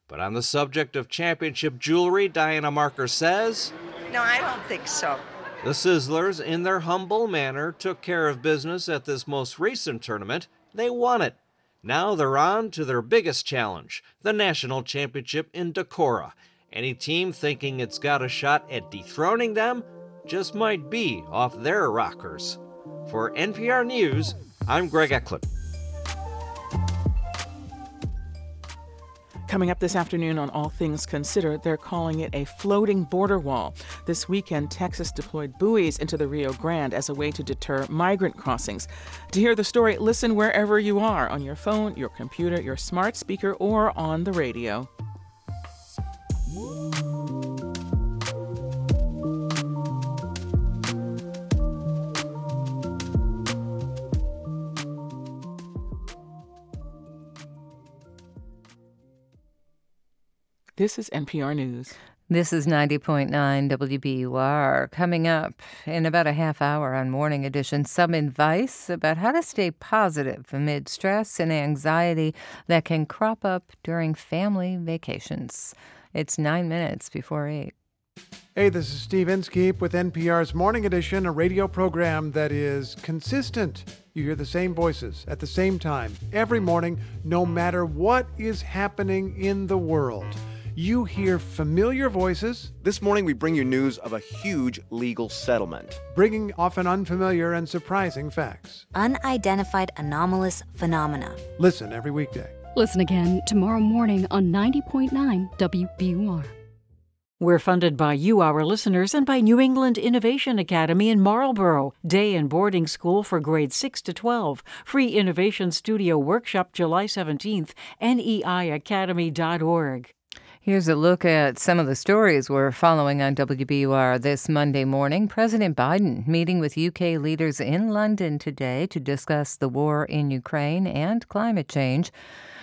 But on the subject of championship jewelry, Diana Marker says No, I don't think so. the Sizzlers, in their humble manner, took care of business at this most recent tournament. They won it. Now they're on to their biggest challenge, the national championship in Decorah. Any team thinking it's got a shot at dethroning them just might be off their rockers. For NPR News, I'm Greg Eklund. Coming up this afternoon on All Things Considered, they're calling it a floating border wall. This weekend, Texas deployed buoys into the Rio Grande as a way to deter migrant crossings. To hear the story, listen wherever you are on your phone, your computer, your smart speaker, or on the radio. This is NPR News. This is 90.9 WBUR. Coming up in about a half hour on Morning Edition, some advice about how to stay positive amid stress and anxiety that can crop up during family vacations. It's nine minutes before eight. Hey, this is Steve Inskeep with NPR's Morning Edition, a radio program that is consistent. You hear the same voices at the same time every morning, no matter what is happening in the world. You hear familiar voices. This morning, we bring you news of a huge legal settlement. Bringing often unfamiliar and surprising facts. Unidentified anomalous phenomena. Listen every weekday. Listen again tomorrow morning on 90.9 WBUR. We're funded by you, our listeners, and by New England Innovation Academy in Marlborough, day and boarding school for grades 6 to 12. Free Innovation Studio Workshop July 17th, neiacademy.org. Here's a look at some of the stories we're following on WBUR this Monday morning. President Biden meeting with UK leaders in London today to discuss the war in Ukraine and climate change.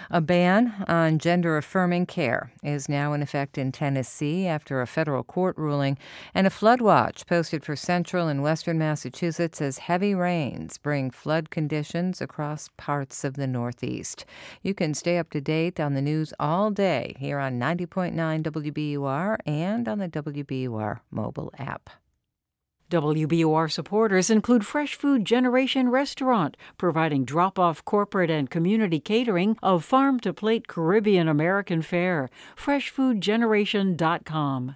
A ban on gender affirming care is now in effect in Tennessee after a federal court ruling, and a flood watch posted for central and western Massachusetts as heavy rains bring flood conditions across parts of the Northeast. You can stay up to date on the news all day here on 90.9 WBUR and on the WBUR mobile app. WBUR supporters include Fresh Food Generation Restaurant, providing drop off corporate and community catering of farm to plate Caribbean American fare. FreshFoodGeneration.com.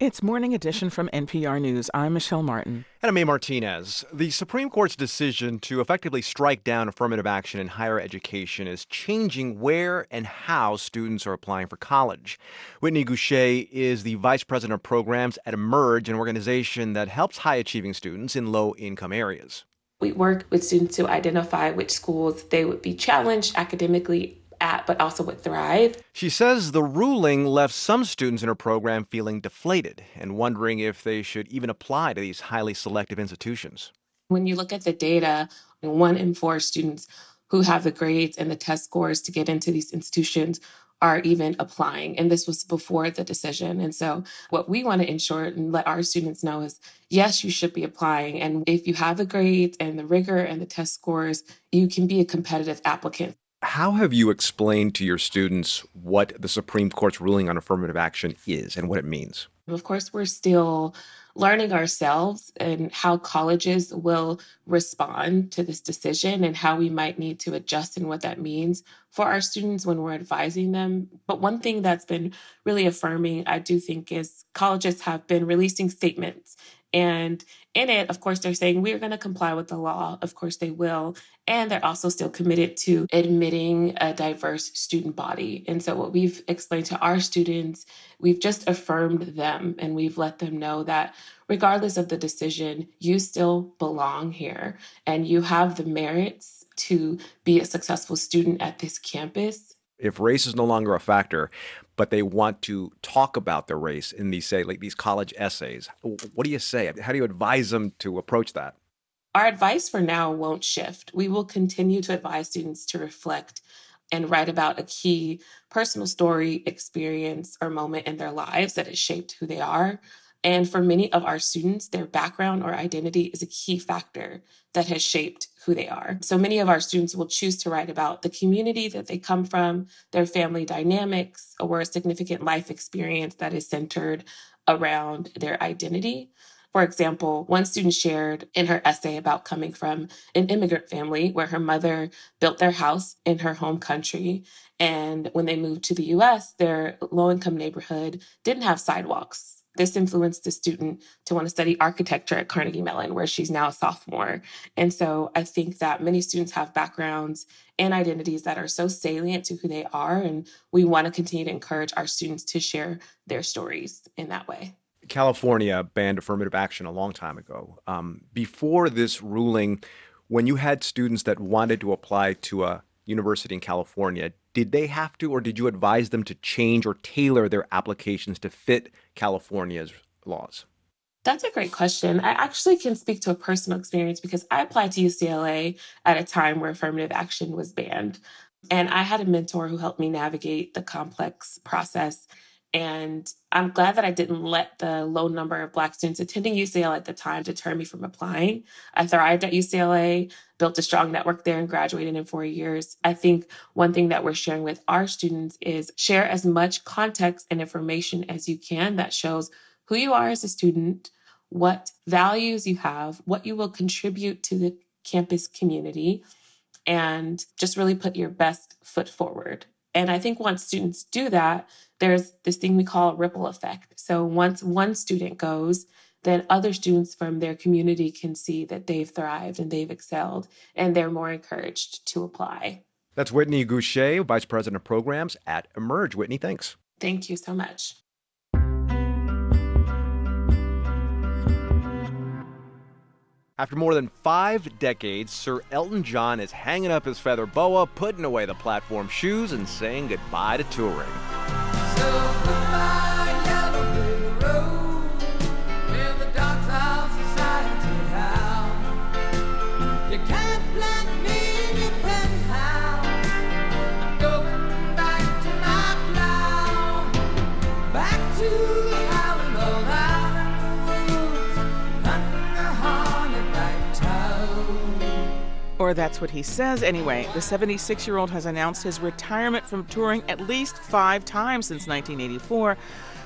It's Morning Edition from NPR News. I'm Michelle Martin. And I'm A. Martinez. The Supreme Court's decision to effectively strike down affirmative action in higher education is changing where and how students are applying for college. Whitney Goucher is the vice president of programs at Emerge, an organization that helps high achieving students in low income areas. We work with students to identify which schools they would be challenged academically at, but also would thrive. She says the ruling left some students in her program feeling deflated and wondering if they should even apply to these highly selective institutions. When you look at the data, one in four students who have the grades and the test scores to get into these institutions are even applying. And this was before the decision. And so, what we want to ensure and let our students know is yes, you should be applying. And if you have the grades and the rigor and the test scores, you can be a competitive applicant. How have you explained to your students what the Supreme Court's ruling on affirmative action is and what it means? Of course, we're still learning ourselves and how colleges will respond to this decision and how we might need to adjust and what that means for our students when we're advising them. But one thing that's been really affirming, I do think, is colleges have been releasing statements. And in it, of course, they're saying we're going to comply with the law. Of course, they will. And they're also still committed to admitting a diverse student body. And so, what we've explained to our students, we've just affirmed them and we've let them know that regardless of the decision, you still belong here and you have the merits to be a successful student at this campus. If race is no longer a factor, but they want to talk about their race in these say like these college essays, what do you say? How do you advise them to approach that? Our advice for now won't shift. We will continue to advise students to reflect and write about a key personal story, experience, or moment in their lives that has shaped who they are. And for many of our students, their background or identity is a key factor that has shaped who they are. So many of our students will choose to write about the community that they come from, their family dynamics, or a significant life experience that is centered around their identity. For example, one student shared in her essay about coming from an immigrant family where her mother built their house in her home country. And when they moved to the US, their low income neighborhood didn't have sidewalks this influenced the student to want to study architecture at Carnegie Mellon, where she's now a sophomore. And so I think that many students have backgrounds and identities that are so salient to who they are. And we want to continue to encourage our students to share their stories in that way. California banned affirmative action a long time ago. Um, before this ruling, when you had students that wanted to apply to a university in California, did they have to, or did you advise them to change or tailor their applications to fit California's laws? That's a great question. I actually can speak to a personal experience because I applied to UCLA at a time where affirmative action was banned. And I had a mentor who helped me navigate the complex process and I'm glad that I didn't let the low number of Black students attending UCLA at the time deter me from applying. I thrived at UCLA, built a strong network there, and graduated in four years. I think one thing that we're sharing with our students is share as much context and information as you can that shows who you are as a student, what values you have, what you will contribute to the campus community, and just really put your best foot forward. And I think once students do that, there's this thing we call ripple effect. So once one student goes, then other students from their community can see that they've thrived and they've excelled, and they're more encouraged to apply. That's Whitney Goucher, Vice President of Programs at Emerge. Whitney, thanks. Thank you so much. After more than five decades, Sir Elton John is hanging up his feather boa, putting away the platform shoes, and saying goodbye to touring. Or that's what he says anyway. The 76 year old has announced his retirement from touring at least five times since 1984.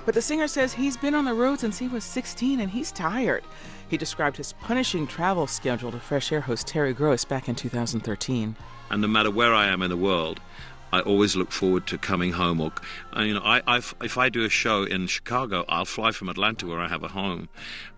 But the singer says he's been on the road since he was 16 and he's tired. He described his punishing travel schedule to Fresh Air host Terry Gross back in 2013. And no matter where I am in the world, I always look forward to coming home. Or you know, I, I, if I do a show in Chicago, I'll fly from Atlanta where I have a home,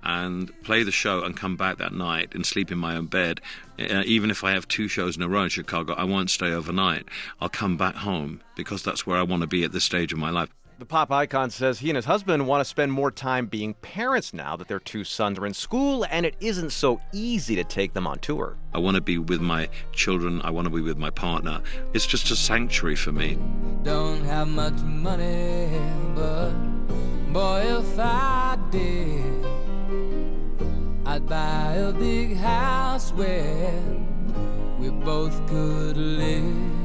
and play the show and come back that night and sleep in my own bed. Uh, even if I have two shows in a row in Chicago, I won't stay overnight. I'll come back home because that's where I want to be at this stage of my life. The pop icon says he and his husband want to spend more time being parents now that their two sons are in school and it isn't so easy to take them on tour. I want to be with my children, I want to be with my partner. It's just a sanctuary for me. Don't have much money, but boy, if I did, I'd buy a big house where we both could live.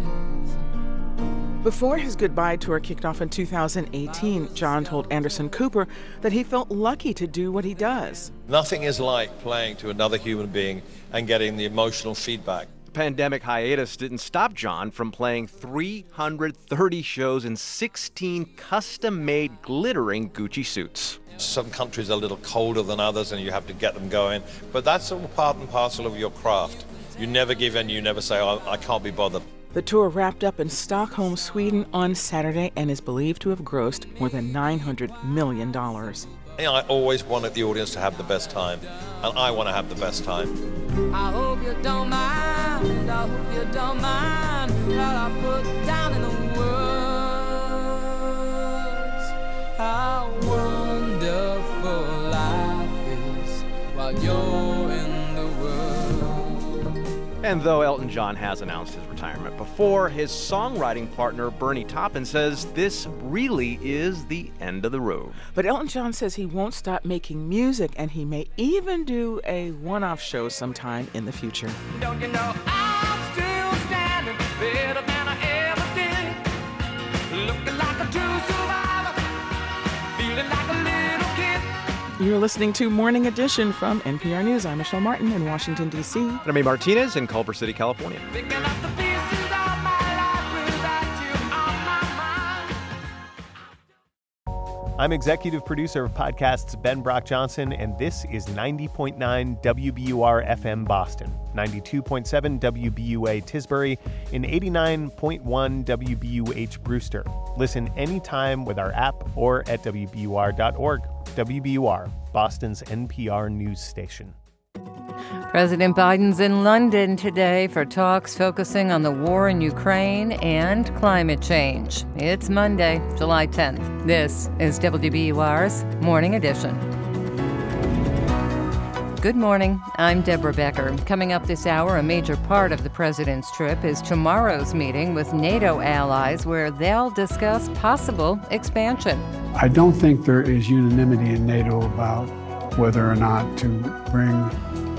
Before his goodbye tour kicked off in 2018, John told Anderson Cooper that he felt lucky to do what he does. Nothing is like playing to another human being and getting the emotional feedback. The pandemic hiatus didn't stop John from playing 330 shows in 16 custom made glittering Gucci suits. Some countries are a little colder than others and you have to get them going, but that's all part and parcel of your craft. You never give in, you never say, oh, I can't be bothered. The tour wrapped up in Stockholm, Sweden on Saturday and is believed to have grossed more than $900 million. You know, I always wanted the audience to have the best time, and I want to have the best time. I hope you don't mind, I hope you don't mind what I put down in the words. How wonderful life is while you're in the world. And though Elton John has announced his retirement before, his songwriting partner Bernie Taupin says this really is the end of the road. But Elton John says he won't stop making music and he may even do a one off show sometime in the future. You're listening to Morning Edition from NPR News. I'm Michelle Martin in Washington, D.C. And I'm A. Martinez in Culver City, California. I'm executive producer of podcasts Ben Brock Johnson, and this is 90.9 WBUR FM Boston, 92.7 WBUA Tisbury, and 89.1 WBUH Brewster. Listen anytime with our app or at WBUR.org. WBUR, Boston's NPR news station. President Biden's in London today for talks focusing on the war in Ukraine and climate change. It's Monday, July 10th. This is WBUR's Morning Edition. Good morning. I'm Deborah Becker. Coming up this hour, a major part of the president's trip is tomorrow's meeting with NATO allies, where they'll discuss possible expansion. I don't think there is unanimity in NATO about whether or not to bring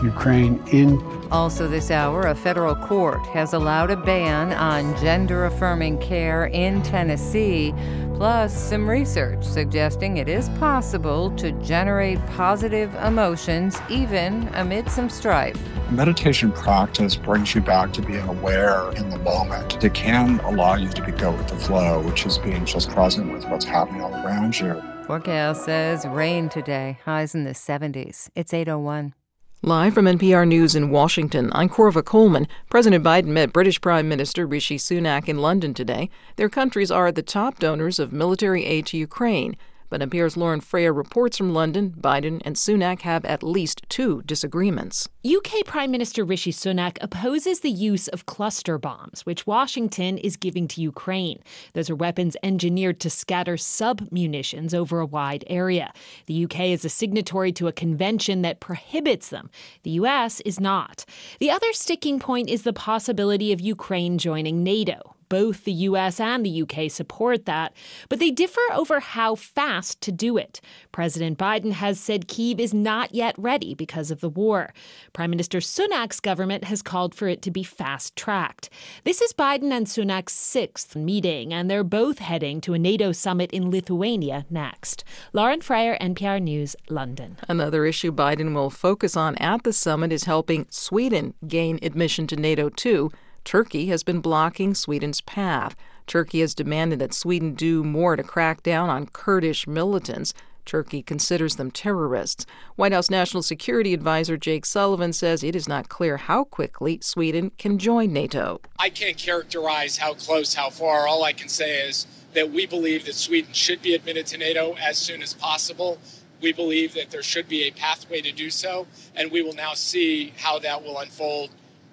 Ukraine in. Also, this hour, a federal court has allowed a ban on gender affirming care in Tennessee, plus some research suggesting it is possible to generate positive emotions even amid some strife. Meditation practice brings you back to being aware in the moment. It can allow you to go with the flow, which is being just present with what's happening all around you. Forecast says rain today, highs in the 70s. It's 801. Live from NPR News in Washington, I'm Korva Coleman. President Biden met British Prime Minister Rishi Sunak in London today. Their countries are the top donors of military aid to Ukraine. But appears Lauren Frayer reports from London Biden and Sunak have at least two disagreements. UK Prime Minister Rishi Sunak opposes the use of cluster bombs, which Washington is giving to Ukraine. Those are weapons engineered to scatter sub munitions over a wide area. The UK is a signatory to a convention that prohibits them. The US is not. The other sticking point is the possibility of Ukraine joining NATO. Both the US and the UK support that, but they differ over how fast to do it. President Biden has said Kyiv is not yet ready because of the war. Prime Minister Sunak's government has called for it to be fast tracked. This is Biden and Sunak's sixth meeting, and they're both heading to a NATO summit in Lithuania next. Lauren Frayer, NPR News, London. Another issue Biden will focus on at the summit is helping Sweden gain admission to NATO too. Turkey has been blocking Sweden's path. Turkey has demanded that Sweden do more to crack down on Kurdish militants. Turkey considers them terrorists. White House National Security Advisor Jake Sullivan says it is not clear how quickly Sweden can join NATO. I can't characterize how close, how far. All I can say is that we believe that Sweden should be admitted to NATO as soon as possible. We believe that there should be a pathway to do so, and we will now see how that will unfold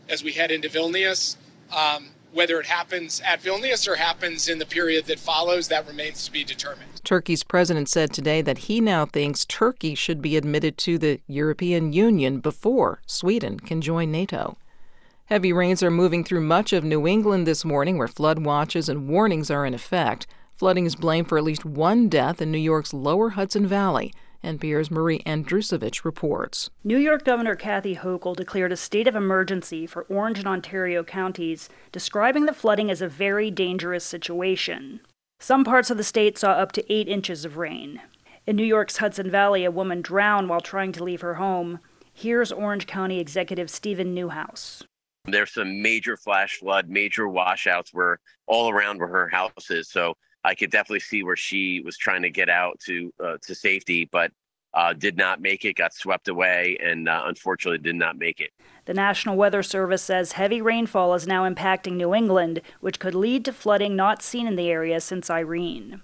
as we head into Vilnius. Um, whether it happens at Vilnius or happens in the period that follows, that remains to be determined. Turkey's president said today that he now thinks Turkey should be admitted to the European Union before Sweden can join NATO. Heavy rains are moving through much of New England this morning, where flood watches and warnings are in effect. Flooding is blamed for at least one death in New York's lower Hudson Valley. NPR's Marie Andrusovich reports. New York Governor Kathy Hochul declared a state of emergency for Orange and Ontario counties, describing the flooding as a very dangerous situation. Some parts of the state saw up to eight inches of rain. In New York's Hudson Valley, a woman drowned while trying to leave her home. Here's Orange County Executive Steven Neuhaus. There's some major flash flood, major washouts where all around where her house is. So I could definitely see where she was trying to get out to uh, to safety, but uh, did not make it, got swept away, and uh, unfortunately did not make it. The National Weather Service says heavy rainfall is now impacting New England, which could lead to flooding not seen in the area since Irene.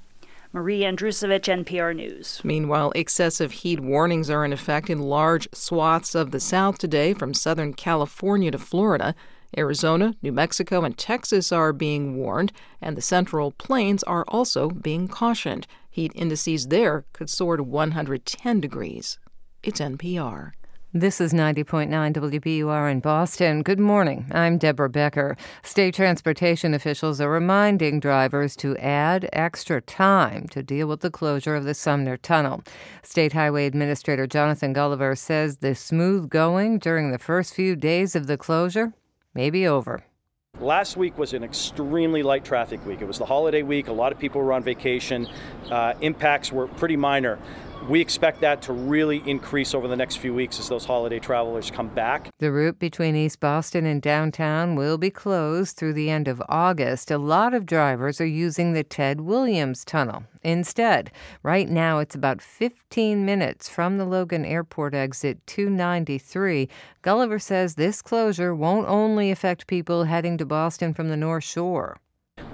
Marie Andrusovich, NPR News. Meanwhile, excessive heat warnings are in effect in large swaths of the South today, from Southern California to Florida. Arizona, New Mexico, and Texas are being warned, and the Central Plains are also being cautioned. Heat indices there could soar to 110 degrees. It's NPR. This is 90.9 WBUR in Boston. Good morning. I'm Deborah Becker. State transportation officials are reminding drivers to add extra time to deal with the closure of the Sumner Tunnel. State Highway Administrator Jonathan Gulliver says the smooth going during the first few days of the closure may be over. Last week was an extremely light traffic week. It was the holiday week. A lot of people were on vacation. Uh, impacts were pretty minor. We expect that to really increase over the next few weeks as those holiday travelers come back. The route between East Boston and downtown will be closed through the end of August. A lot of drivers are using the Ted Williams Tunnel instead. Right now, it's about 15 minutes from the Logan Airport exit 293. Gulliver says this closure won't only affect people heading to Boston from the North Shore.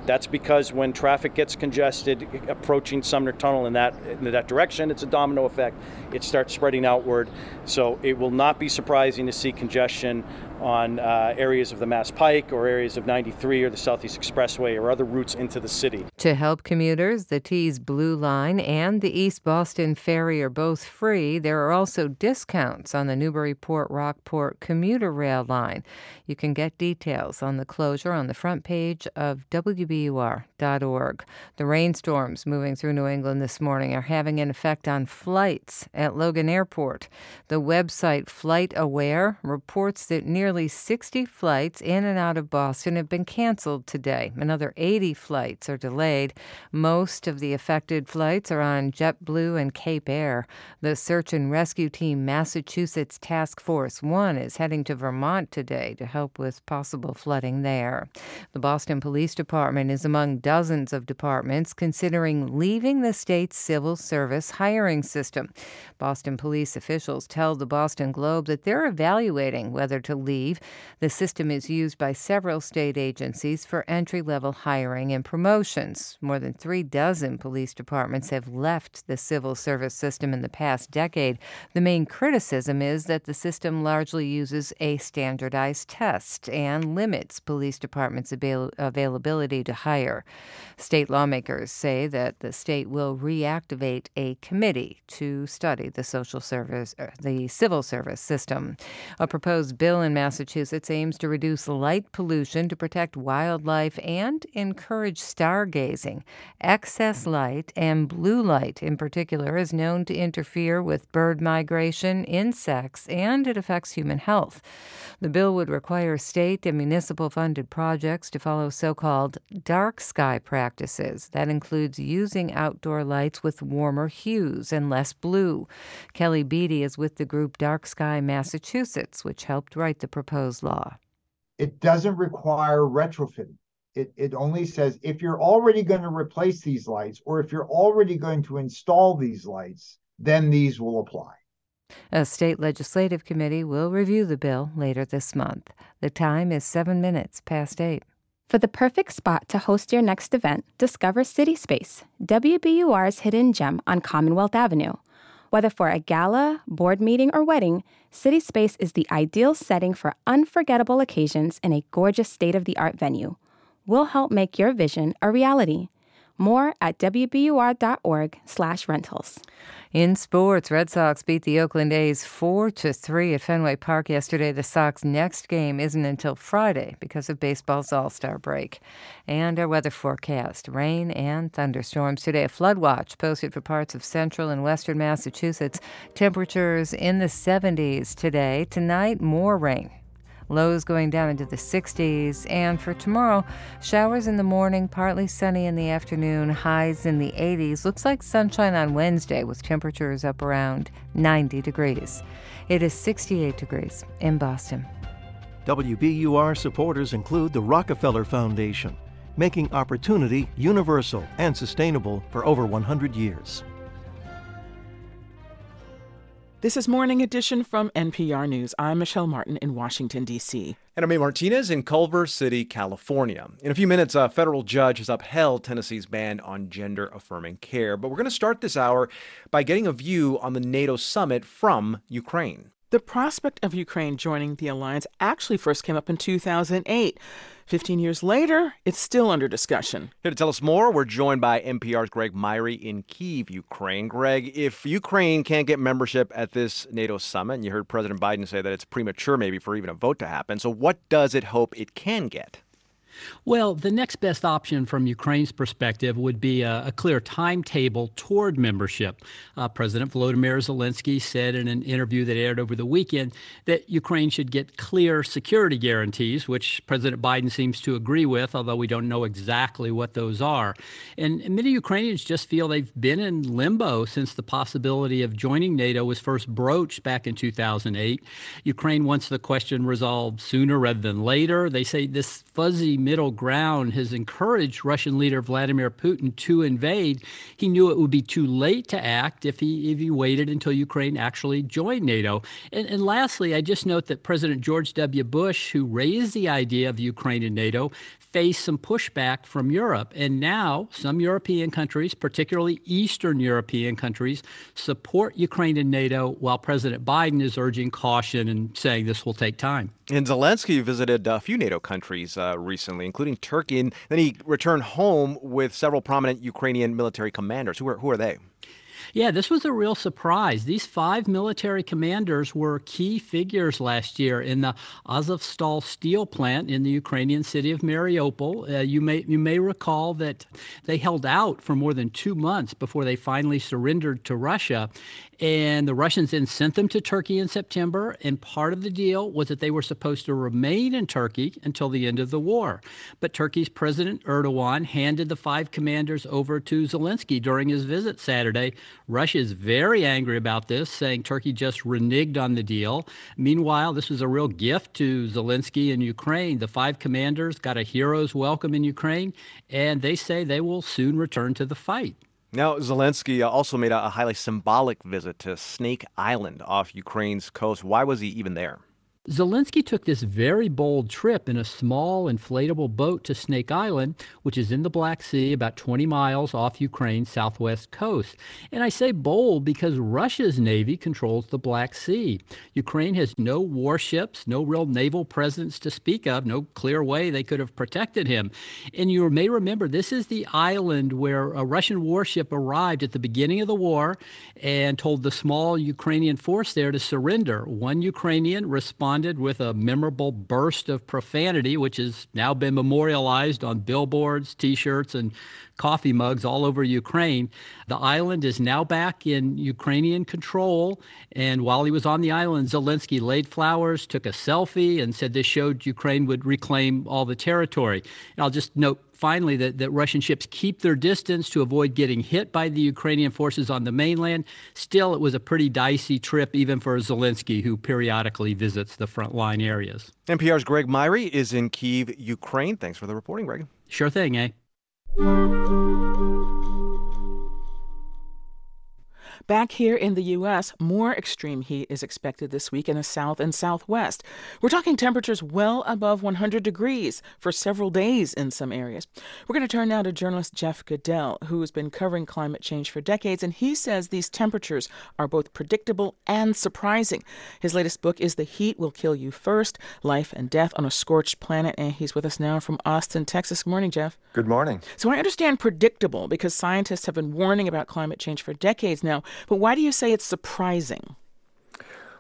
That's because when traffic gets congested approaching Sumner Tunnel in that in that direction, it's a domino effect. It starts spreading outward. So it will not be surprising to see congestion on uh, areas of the Mass Pike or areas of 93 or the Southeast Expressway or other routes into the city. To help commuters, the T's Blue Line and the East Boston Ferry are both free. There are also discounts on the Newburyport Rockport commuter rail line. You can get details on the closure on the front page of WBUR.org. The rainstorms moving through New England this morning are having an effect on flights at Logan Airport. The website FlightAware reports that nearly nearly 60 flights in and out of Boston have been canceled today. Another 80 flights are delayed. Most of the affected flights are on JetBlue and Cape Air. The search and rescue team Massachusetts Task Force 1 is heading to Vermont today to help with possible flooding there. The Boston Police Department is among dozens of departments considering leaving the state's civil service hiring system. Boston police officials tell the Boston Globe that they're evaluating whether to leave. The system is used by several state agencies for entry level hiring and promotions. More than three dozen police departments have left the civil service system in the past decade. The main criticism is that the system largely uses a standardized test and limits police departments' avail- availability to hire. State lawmakers say that the state will reactivate a committee to study the social service, uh, the civil service system. A proposed bill in Massachusetts aims to reduce light pollution to protect wildlife and encourage stargazing. Excess light and blue light, in particular, is known to interfere with bird migration, insects, and it affects human health. The bill would require state and municipal funded projects to follow so called dark sky practices. That includes using outdoor lights with warmer hues and less blue. Kelly Beatty is with the group Dark Sky Massachusetts, which helped write the proposed law? It doesn't require retrofitting. It, it only says if you're already going to replace these lights or if you're already going to install these lights, then these will apply. A state legislative committee will review the bill later this month. The time is seven minutes past eight. For the perfect spot to host your next event, discover City Space, WBUR's hidden gem on Commonwealth Avenue. Whether for a gala, board meeting, or wedding, City Space is the ideal setting for unforgettable occasions in a gorgeous state of the art venue. We'll help make your vision a reality. More at wbur.org/rentals. In sports, Red Sox beat the Oakland A's 4 to 3 at Fenway Park yesterday. The Sox next game isn't until Friday because of baseball's All-Star break. And our weather forecast, rain and thunderstorms today. A flood watch posted for parts of central and western Massachusetts. Temperatures in the 70s today. Tonight, more rain lows going down into the 60s. And for tomorrow, showers in the morning, partly sunny in the afternoon, highs in the 80s. Looks like sunshine on Wednesday with temperatures up around 90 degrees. It is 68 degrees in Boston. WBUR supporters include the Rockefeller Foundation, making opportunity universal and sustainable for over 100 years. This is Morning Edition from NPR News. I'm Michelle Martin in Washington, D.C. And I'm A. Martinez in Culver City, California. In a few minutes, a federal judge has upheld Tennessee's ban on gender affirming care. But we're going to start this hour by getting a view on the NATO summit from Ukraine. The prospect of Ukraine joining the alliance actually first came up in 2008. 15 years later, it's still under discussion. Here to tell us more, we're joined by NPR's Greg Myre in Kiev, Ukraine. Greg, if Ukraine can't get membership at this NATO summit, and you heard President Biden say that it's premature maybe for even a vote to happen, so what does it hope it can get? Well, the next best option from Ukraine's perspective would be a, a clear timetable toward membership. Uh, President Volodymyr Zelensky said in an interview that aired over the weekend that Ukraine should get clear security guarantees, which President Biden seems to agree with, although we don't know exactly what those are. And many Ukrainians just feel they've been in limbo since the possibility of joining NATO was first broached back in 2008. Ukraine wants the question resolved sooner rather than later. They say this fuzzy middle ground has encouraged Russian leader Vladimir Putin to invade. He knew it would be too late to act if he if he waited until Ukraine actually joined NATO. And, and lastly, I just note that President George W. Bush, who raised the idea of Ukraine in NATO, faced some pushback from Europe. And now some European countries, particularly Eastern European countries, support Ukraine in NATO, while President Biden is urging caution and saying this will take time. And Zelensky visited a few NATO countries uh, recently, including Turkey, and then he returned home with several prominent Ukrainian military commanders. Who are, who are they? Yeah, this was a real surprise. These five military commanders were key figures last year in the Azovstal steel plant in the Ukrainian city of Mariupol. Uh, you may you may recall that they held out for more than two months before they finally surrendered to Russia, and the Russians then sent them to Turkey in September. And part of the deal was that they were supposed to remain in Turkey until the end of the war. But Turkey's President Erdogan handed the five commanders over to Zelensky during his visit Saturday. Russia is very angry about this, saying Turkey just reneged on the deal. Meanwhile, this was a real gift to Zelensky in Ukraine. The five commanders got a hero's welcome in Ukraine, and they say they will soon return to the fight. Now, Zelensky uh, also made a highly symbolic visit to Snake Island off Ukraine's coast. Why was he even there? Zelensky took this very bold trip in a small inflatable boat to Snake Island, which is in the Black Sea, about 20 miles off Ukraine's southwest coast. And I say bold because Russia's navy controls the Black Sea. Ukraine has no warships, no real naval presence to speak of, no clear way they could have protected him. And you may remember this is the island where a Russian warship arrived at the beginning of the war and told the small Ukrainian force there to surrender. One Ukrainian responded responded with a memorable burst of profanity, which has now been memorialized on billboards, t shirts, and coffee mugs all over Ukraine. The island is now back in Ukrainian control. And while he was on the island, Zelensky laid flowers, took a selfie, and said this showed Ukraine would reclaim all the territory. And I'll just note finally that, that Russian ships keep their distance to avoid getting hit by the Ukrainian forces on the mainland. Still, it was a pretty dicey trip, even for Zelensky, who periodically visits the frontline areas. NPR's Greg Myre is in Kiev, Ukraine. Thanks for the reporting, Greg. Sure thing, eh? Back here in the U.S., more extreme heat is expected this week in the south and southwest. We're talking temperatures well above 100 degrees for several days in some areas. We're going to turn now to journalist Jeff Goodell, who has been covering climate change for decades, and he says these temperatures are both predictable and surprising. His latest book is The Heat Will Kill You First Life and Death on a Scorched Planet, and he's with us now from Austin, Texas. Good morning, Jeff. Good morning. So I understand predictable because scientists have been warning about climate change for decades now. But why do you say it's surprising?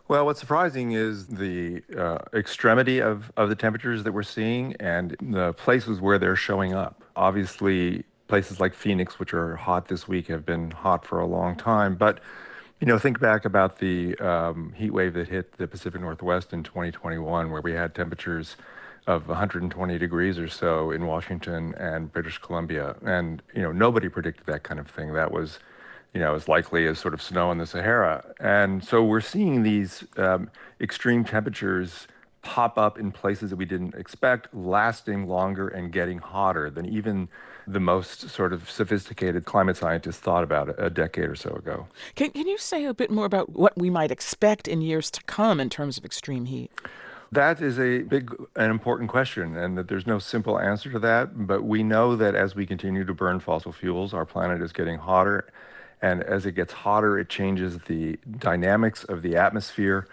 Well, what's surprising is the uh, extremity of, of the temperatures that we're seeing and the places where they're showing up. Obviously, places like Phoenix, which are hot this week, have been hot for a long time. But, you know, think back about the um, heat wave that hit the Pacific Northwest in 2021, where we had temperatures of 120 degrees or so in Washington and British Columbia. And, you know, nobody predicted that kind of thing. That was you know, as likely as sort of snow in the Sahara. And so we're seeing these um, extreme temperatures pop up in places that we didn't expect, lasting longer and getting hotter than even the most sort of sophisticated climate scientists thought about a decade or so ago. Can, can you say a bit more about what we might expect in years to come in terms of extreme heat? That is a big and important question, and that there's no simple answer to that. But we know that as we continue to burn fossil fuels, our planet is getting hotter and as it gets hotter, it changes the dynamics of the atmosphere,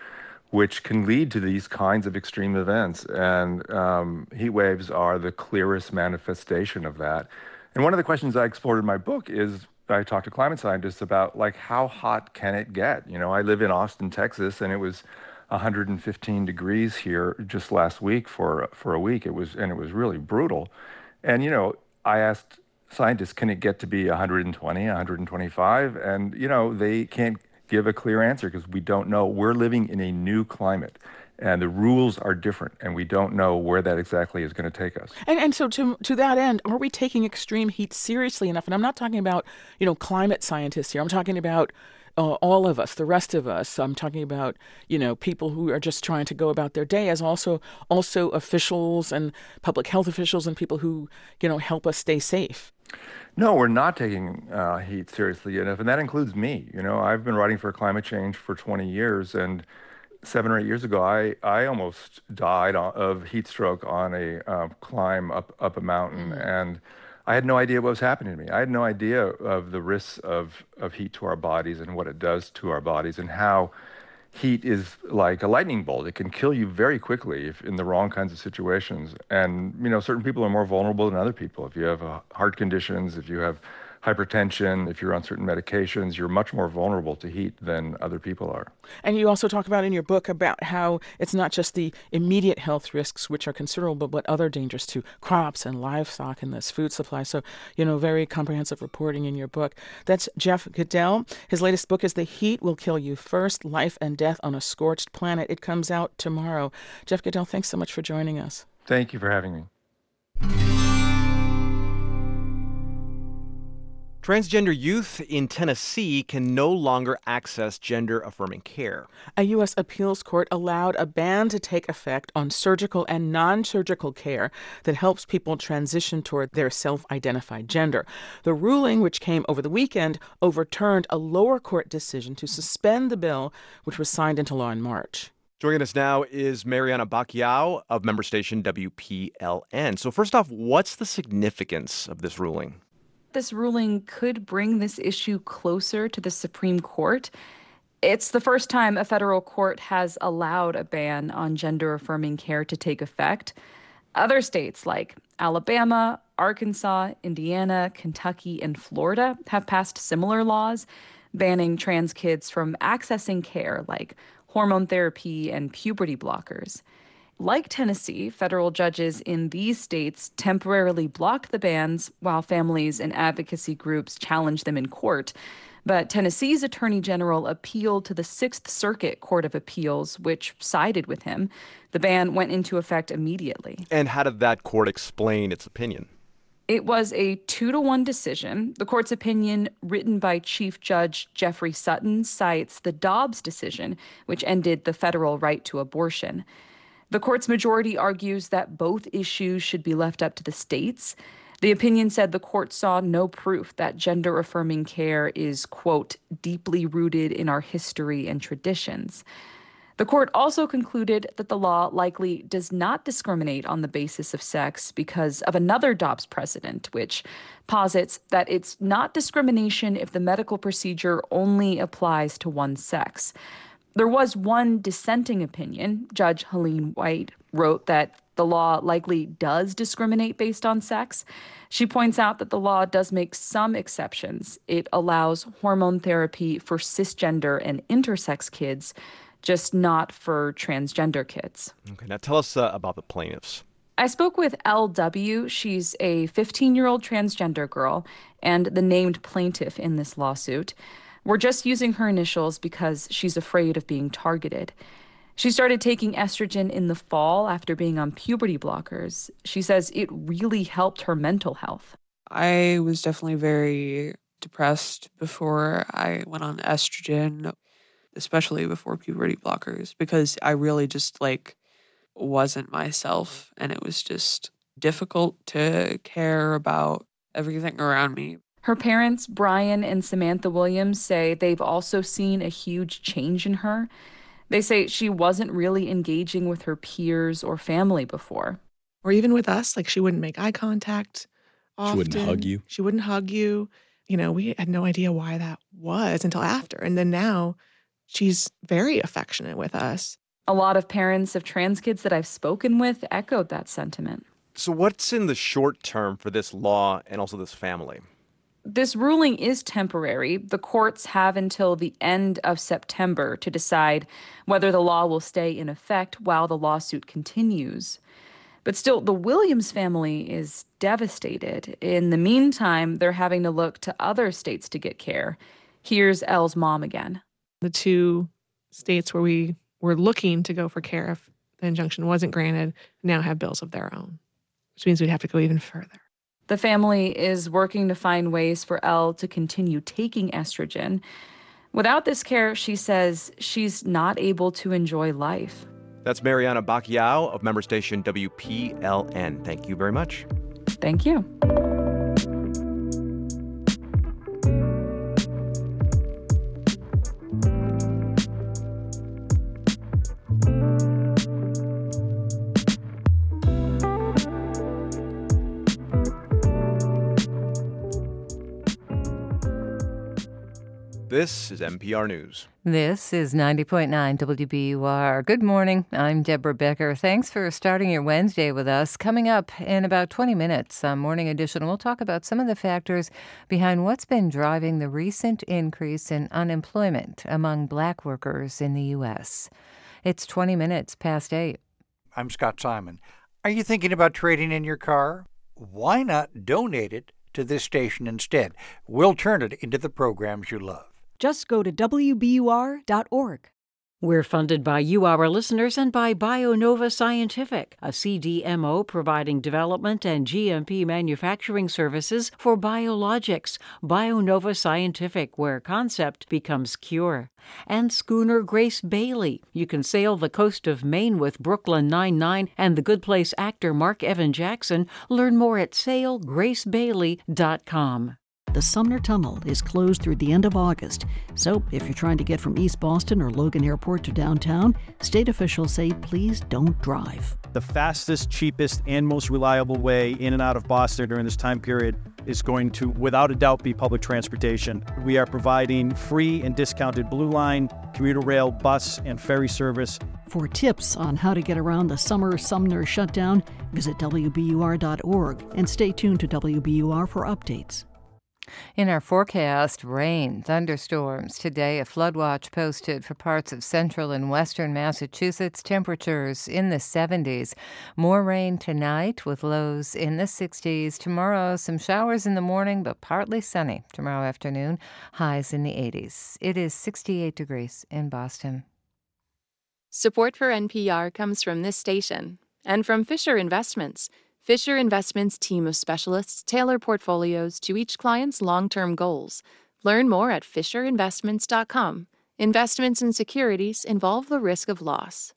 which can lead to these kinds of extreme events. And um, heat waves are the clearest manifestation of that. And one of the questions I explored in my book is I talked to climate scientists about like how hot can it get? You know, I live in Austin, Texas, and it was 115 degrees here just last week for for a week. It was and it was really brutal. And you know, I asked scientists, can it get to be 120, 125? And you know, they can't give a clear answer because we don't know. We're living in a new climate and the rules are different and we don't know where that exactly is going to take us and, and so to, to that end are we taking extreme heat seriously enough and i'm not talking about you know climate scientists here i'm talking about uh, all of us, the rest of us. I'm talking about, you know, people who are just trying to go about their day, as also also officials and public health officials and people who, you know, help us stay safe. No, we're not taking uh, heat seriously enough, and that includes me. You know, I've been writing for climate change for 20 years, and seven or eight years ago, I, I almost died of heat stroke on a uh, climb up up a mountain, mm-hmm. and I had no idea what was happening to me. I had no idea of the risks of, of heat to our bodies and what it does to our bodies and how heat is like a lightning bolt. It can kill you very quickly if in the wrong kinds of situations. And, you know, certain people are more vulnerable than other people. If you have uh, heart conditions, if you have hypertension, if you're on certain medications, you're much more vulnerable to heat than other people are. And you also talk about in your book about how it's not just the immediate health risks, which are considerable, but what other dangers to crops and livestock and this food supply. So, you know, very comprehensive reporting in your book. That's Jeff Goodell. His latest book is The Heat Will Kill You First Life and Death on a Scorched Planet. It comes out tomorrow. Jeff Goodell, thanks so much for joining us. Thank you for having me. Transgender youth in Tennessee can no longer access gender affirming care. A U.S. appeals court allowed a ban to take effect on surgical and non surgical care that helps people transition toward their self identified gender. The ruling, which came over the weekend, overturned a lower court decision to suspend the bill, which was signed into law in March. Joining us now is Marianna Bacallao of member station WPLN. So, first off, what's the significance of this ruling? This ruling could bring this issue closer to the Supreme Court. It's the first time a federal court has allowed a ban on gender affirming care to take effect. Other states like Alabama, Arkansas, Indiana, Kentucky, and Florida have passed similar laws banning trans kids from accessing care like hormone therapy and puberty blockers. Like Tennessee, federal judges in these states temporarily blocked the bans while families and advocacy groups challenged them in court. But Tennessee's attorney general appealed to the Sixth Circuit Court of Appeals, which sided with him. The ban went into effect immediately. And how did that court explain its opinion? It was a two to one decision. The court's opinion, written by Chief Judge Jeffrey Sutton, cites the Dobbs decision, which ended the federal right to abortion. The court's majority argues that both issues should be left up to the states. The opinion said the court saw no proof that gender affirming care is, quote, deeply rooted in our history and traditions. The court also concluded that the law likely does not discriminate on the basis of sex because of another Dobbs precedent, which posits that it's not discrimination if the medical procedure only applies to one sex. There was one dissenting opinion. Judge Helene White wrote that the law likely does discriminate based on sex. She points out that the law does make some exceptions. It allows hormone therapy for cisgender and intersex kids, just not for transgender kids. Okay, now tell us uh, about the plaintiffs. I spoke with LW. She's a 15 year old transgender girl and the named plaintiff in this lawsuit. We're just using her initials because she's afraid of being targeted. She started taking estrogen in the fall after being on puberty blockers. She says it really helped her mental health. I was definitely very depressed before I went on estrogen, especially before puberty blockers, because I really just like wasn't myself and it was just difficult to care about everything around me. Her parents, Brian and Samantha Williams, say they've also seen a huge change in her. They say she wasn't really engaging with her peers or family before. Or even with us, like she wouldn't make eye contact. Often. She wouldn't hug you. She wouldn't hug you. You know, we had no idea why that was until after. And then now she's very affectionate with us. A lot of parents of trans kids that I've spoken with echoed that sentiment. So, what's in the short term for this law and also this family? This ruling is temporary. The courts have until the end of September to decide whether the law will stay in effect while the lawsuit continues. But still, the Williams family is devastated. In the meantime, they're having to look to other states to get care. Here's Elle's mom again. The two states where we were looking to go for care if the injunction wasn't granted now have bills of their own, which means we'd have to go even further. The family is working to find ways for Elle to continue taking estrogen. Without this care, she says she's not able to enjoy life. That's Marianna Bacallao of member station WPLN. Thank you very much. Thank you. This is NPR News. This is 90.9 WBUR. Good morning. I'm Deborah Becker. Thanks for starting your Wednesday with us. Coming up in about 20 minutes on Morning Edition, we'll talk about some of the factors behind what's been driving the recent increase in unemployment among black workers in the U.S. It's 20 minutes past 8. I'm Scott Simon. Are you thinking about trading in your car? Why not donate it to this station instead? We'll turn it into the programs you love. Just go to WBUR.org. We're funded by you, our listeners, and by BioNova Scientific, a CDMO providing development and GMP manufacturing services for biologics. BioNova Scientific, where concept becomes cure. And Schooner Grace Bailey. You can sail the coast of Maine with Brooklyn Nine-Nine and the Good Place actor Mark Evan Jackson. Learn more at sailgracebailey.com. The Sumner Tunnel is closed through the end of August, so if you're trying to get from East Boston or Logan Airport to downtown, state officials say please don't drive. The fastest, cheapest, and most reliable way in and out of Boston during this time period is going to, without a doubt, be public transportation. We are providing free and discounted Blue Line, commuter rail, bus, and ferry service. For tips on how to get around the summer Sumner shutdown, visit WBUR.org and stay tuned to WBUR for updates. In our forecast, rain, thunderstorms. Today, a flood watch posted for parts of central and western Massachusetts. Temperatures in the 70s. More rain tonight with lows in the 60s. Tomorrow, some showers in the morning, but partly sunny tomorrow afternoon. Highs in the 80s. It is 68 degrees in Boston. Support for NPR comes from this station and from Fisher Investments. Fisher Investments' team of specialists tailor portfolios to each client's long-term goals. Learn more at fisherinvestments.com. Investments in securities involve the risk of loss.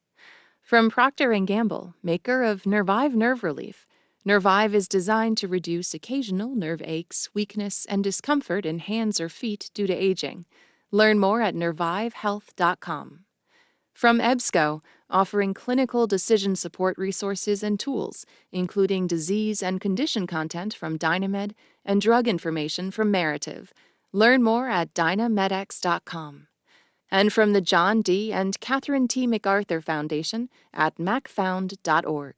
From Procter & Gamble, maker of Nervive Nerve Relief. Nervive is designed to reduce occasional nerve aches, weakness, and discomfort in hands or feet due to aging. Learn more at nervivehealth.com. From EBSCO, offering clinical decision support resources and tools, including disease and condition content from Dynamed and drug information from Merative. Learn more at dynamedx.com. And from the John D. and Catherine T. MacArthur Foundation at macfound.org.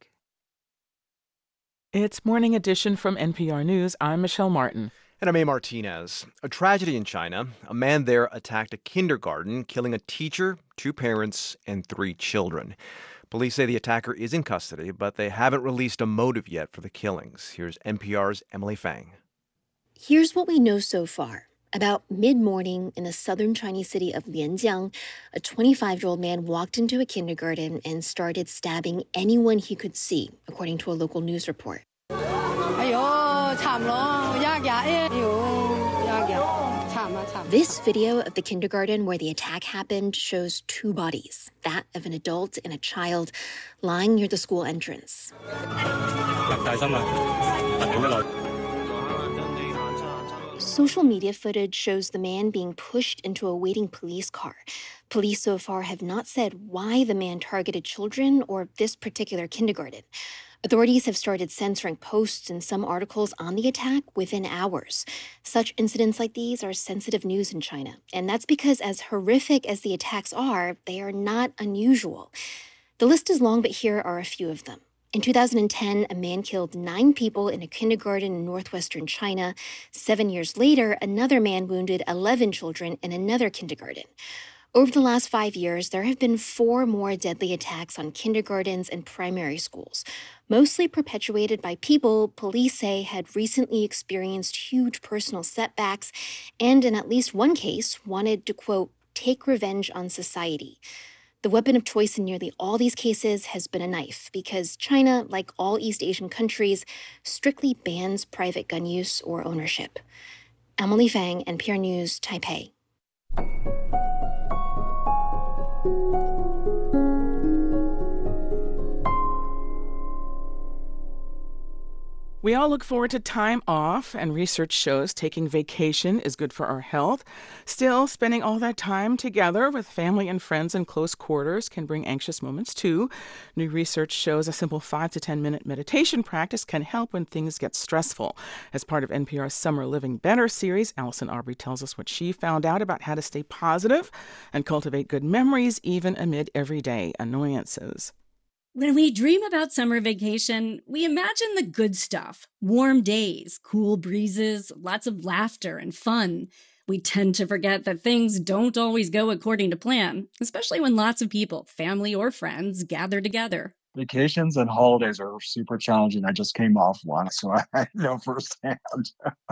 It's Morning Edition from NPR News. I'm Michelle Martin. And I'm A. Martinez. A tragedy in China. A man there attacked a kindergarten, killing a teacher, two parents, and three children. Police say the attacker is in custody, but they haven't released a motive yet for the killings. Here's NPR's Emily Feng. Here's what we know so far. About mid morning in the southern Chinese city of Lianjiang, a 25 year old man walked into a kindergarten and started stabbing anyone he could see, according to a local news report. This video of the kindergarten where the attack happened shows two bodies that of an adult and a child lying near the school entrance. Social media footage shows the man being pushed into a waiting police car. Police so far have not said why the man targeted children or this particular kindergarten. Authorities have started censoring posts and some articles on the attack within hours. Such incidents like these are sensitive news in China, and that's because, as horrific as the attacks are, they are not unusual. The list is long, but here are a few of them. In 2010, a man killed nine people in a kindergarten in northwestern China. Seven years later, another man wounded 11 children in another kindergarten. Over the last five years, there have been four more deadly attacks on kindergartens and primary schools, mostly perpetuated by people police say had recently experienced huge personal setbacks and, in at least one case, wanted to, quote, take revenge on society. The weapon of choice in nearly all these cases has been a knife because China, like all East Asian countries, strictly bans private gun use or ownership. Emily Feng, NPR News, Taipei. We all look forward to time off, and research shows taking vacation is good for our health. Still, spending all that time together with family and friends in close quarters can bring anxious moments too. New research shows a simple 5 to 10 minute meditation practice can help when things get stressful. As part of NPR's Summer Living Better series, Allison Aubrey tells us what she found out about how to stay positive and cultivate good memories even amid everyday annoyances. When we dream about summer vacation, we imagine the good stuff warm days, cool breezes, lots of laughter and fun. We tend to forget that things don't always go according to plan, especially when lots of people, family or friends, gather together. Vacations and holidays are super challenging. I just came off one, so I know firsthand.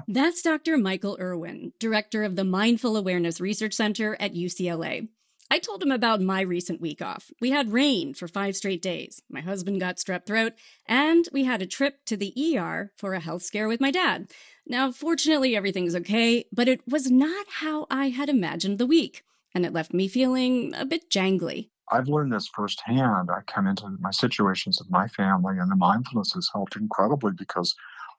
That's Dr. Michael Irwin, director of the Mindful Awareness Research Center at UCLA. I told him about my recent week off. We had rain for five straight days. My husband got strep throat, and we had a trip to the ER for a health scare with my dad. Now, fortunately, everything's okay, but it was not how I had imagined the week, and it left me feeling a bit jangly. I've learned this firsthand. I come into my situations with my family, and the mindfulness has helped incredibly because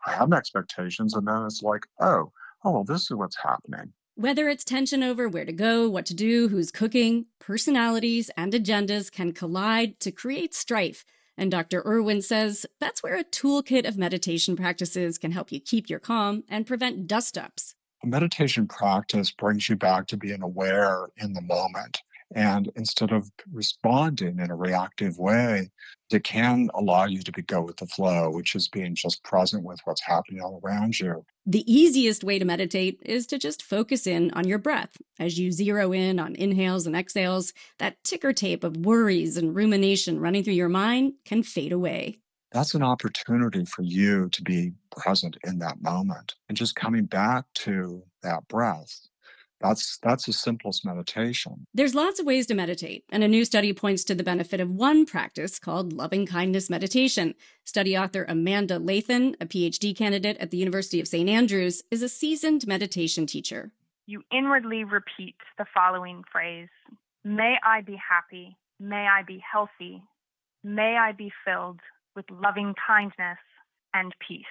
I have expectations, and then it's like, oh, oh, well, this is what's happening. Whether it's tension over where to go, what to do, who's cooking, personalities and agendas can collide to create strife. And Dr. Irwin says that's where a toolkit of meditation practices can help you keep your calm and prevent dust ups. A meditation practice brings you back to being aware in the moment. And instead of responding in a reactive way, it can allow you to be, go with the flow, which is being just present with what's happening all around you. The easiest way to meditate is to just focus in on your breath. As you zero in on inhales and exhales, that ticker tape of worries and rumination running through your mind can fade away. That's an opportunity for you to be present in that moment and just coming back to that breath that's that's the simplest meditation. There's lots of ways to meditate, and a new study points to the benefit of one practice called loving kindness meditation. Study author Amanda Lathan, a PhD candidate at the University of St. Andrews, is a seasoned meditation teacher. You inwardly repeat the following phrase May I be happy, may I be healthy, may I be filled with loving kindness and peace.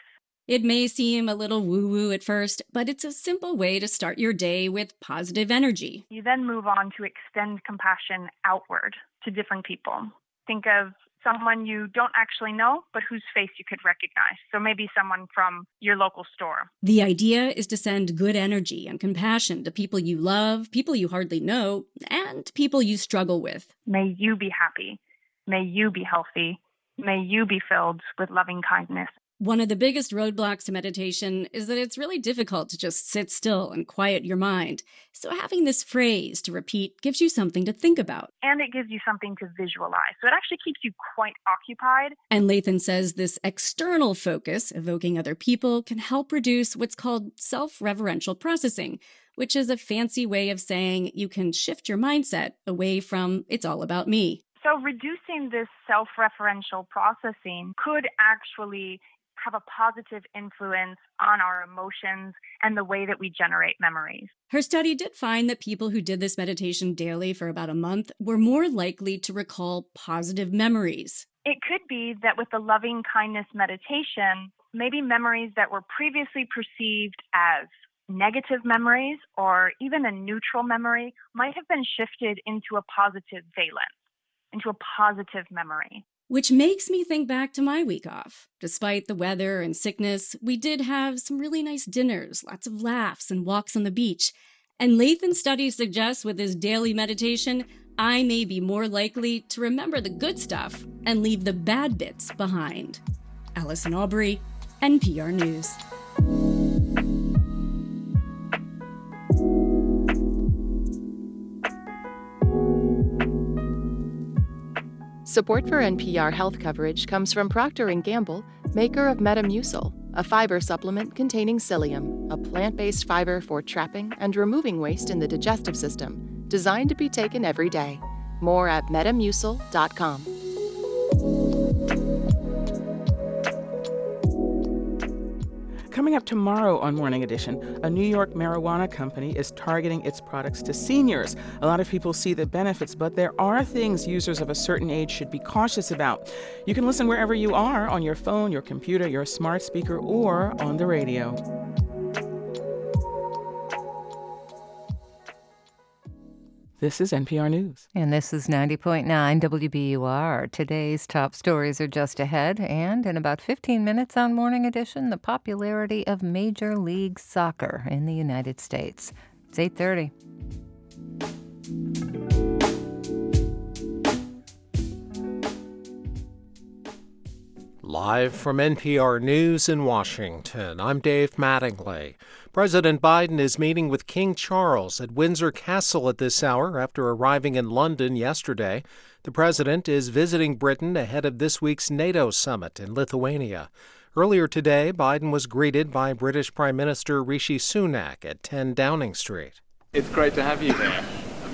It may seem a little woo woo at first, but it's a simple way to start your day with positive energy. You then move on to extend compassion outward to different people. Think of someone you don't actually know, but whose face you could recognize. So maybe someone from your local store. The idea is to send good energy and compassion to people you love, people you hardly know, and people you struggle with. May you be happy. May you be healthy. May you be filled with loving kindness one of the biggest roadblocks to meditation is that it's really difficult to just sit still and quiet your mind. So, having this phrase to repeat gives you something to think about. And it gives you something to visualize. So, it actually keeps you quite occupied. And Lathan says this external focus, evoking other people, can help reduce what's called self referential processing, which is a fancy way of saying you can shift your mindset away from it's all about me. So, reducing this self referential processing could actually have a positive influence on our emotions and the way that we generate memories. Her study did find that people who did this meditation daily for about a month were more likely to recall positive memories. It could be that with the loving kindness meditation, maybe memories that were previously perceived as negative memories or even a neutral memory might have been shifted into a positive valence, into a positive memory. Which makes me think back to my week off. Despite the weather and sickness, we did have some really nice dinners, lots of laughs, and walks on the beach. And Lathan's study suggests with his daily meditation, I may be more likely to remember the good stuff and leave the bad bits behind. Allison Aubrey, NPR News. Support for NPR health coverage comes from Procter & Gamble, maker of Metamucil, a fiber supplement containing psyllium, a plant-based fiber for trapping and removing waste in the digestive system, designed to be taken every day. More at metamucil.com. Coming up tomorrow on Morning Edition, a New York marijuana company is targeting its products to seniors. A lot of people see the benefits, but there are things users of a certain age should be cautious about. You can listen wherever you are on your phone, your computer, your smart speaker, or on the radio. This is NPR News. And this is 90.9 WBUR. Today's top stories are just ahead. And in about 15 minutes on Morning Edition, the popularity of Major League Soccer in the United States. It's 8.30. Live from NPR News in Washington, I'm Dave Mattingly. President Biden is meeting with King Charles at Windsor Castle at this hour after arriving in London yesterday. The president is visiting Britain ahead of this week's NATO summit in Lithuania. Earlier today, Biden was greeted by British Prime Minister Rishi Sunak at 10 Downing Street. It's great to have you here,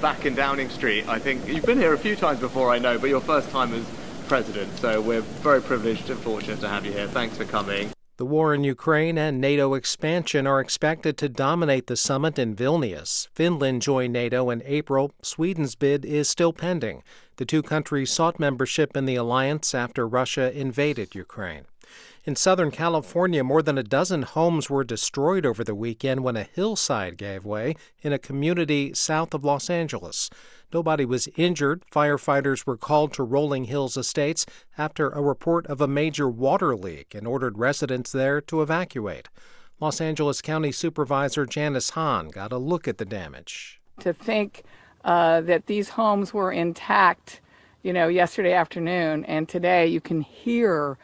back in Downing Street. I think you've been here a few times before, I know, but your first time as president. So we're very privileged and fortunate to have you here. Thanks for coming. The war in Ukraine and NATO expansion are expected to dominate the summit in Vilnius. Finland joined NATO in April. Sweden's bid is still pending. The two countries sought membership in the alliance after Russia invaded Ukraine. In Southern California, more than a dozen homes were destroyed over the weekend when a hillside gave way in a community south of Los Angeles. Nobody was injured. Firefighters were called to Rolling Hills Estates after a report of a major water leak and ordered residents there to evacuate. Los Angeles County Supervisor Janice Hahn got a look at the damage. To think uh, that these homes were intact, you know, yesterday afternoon, and today you can hear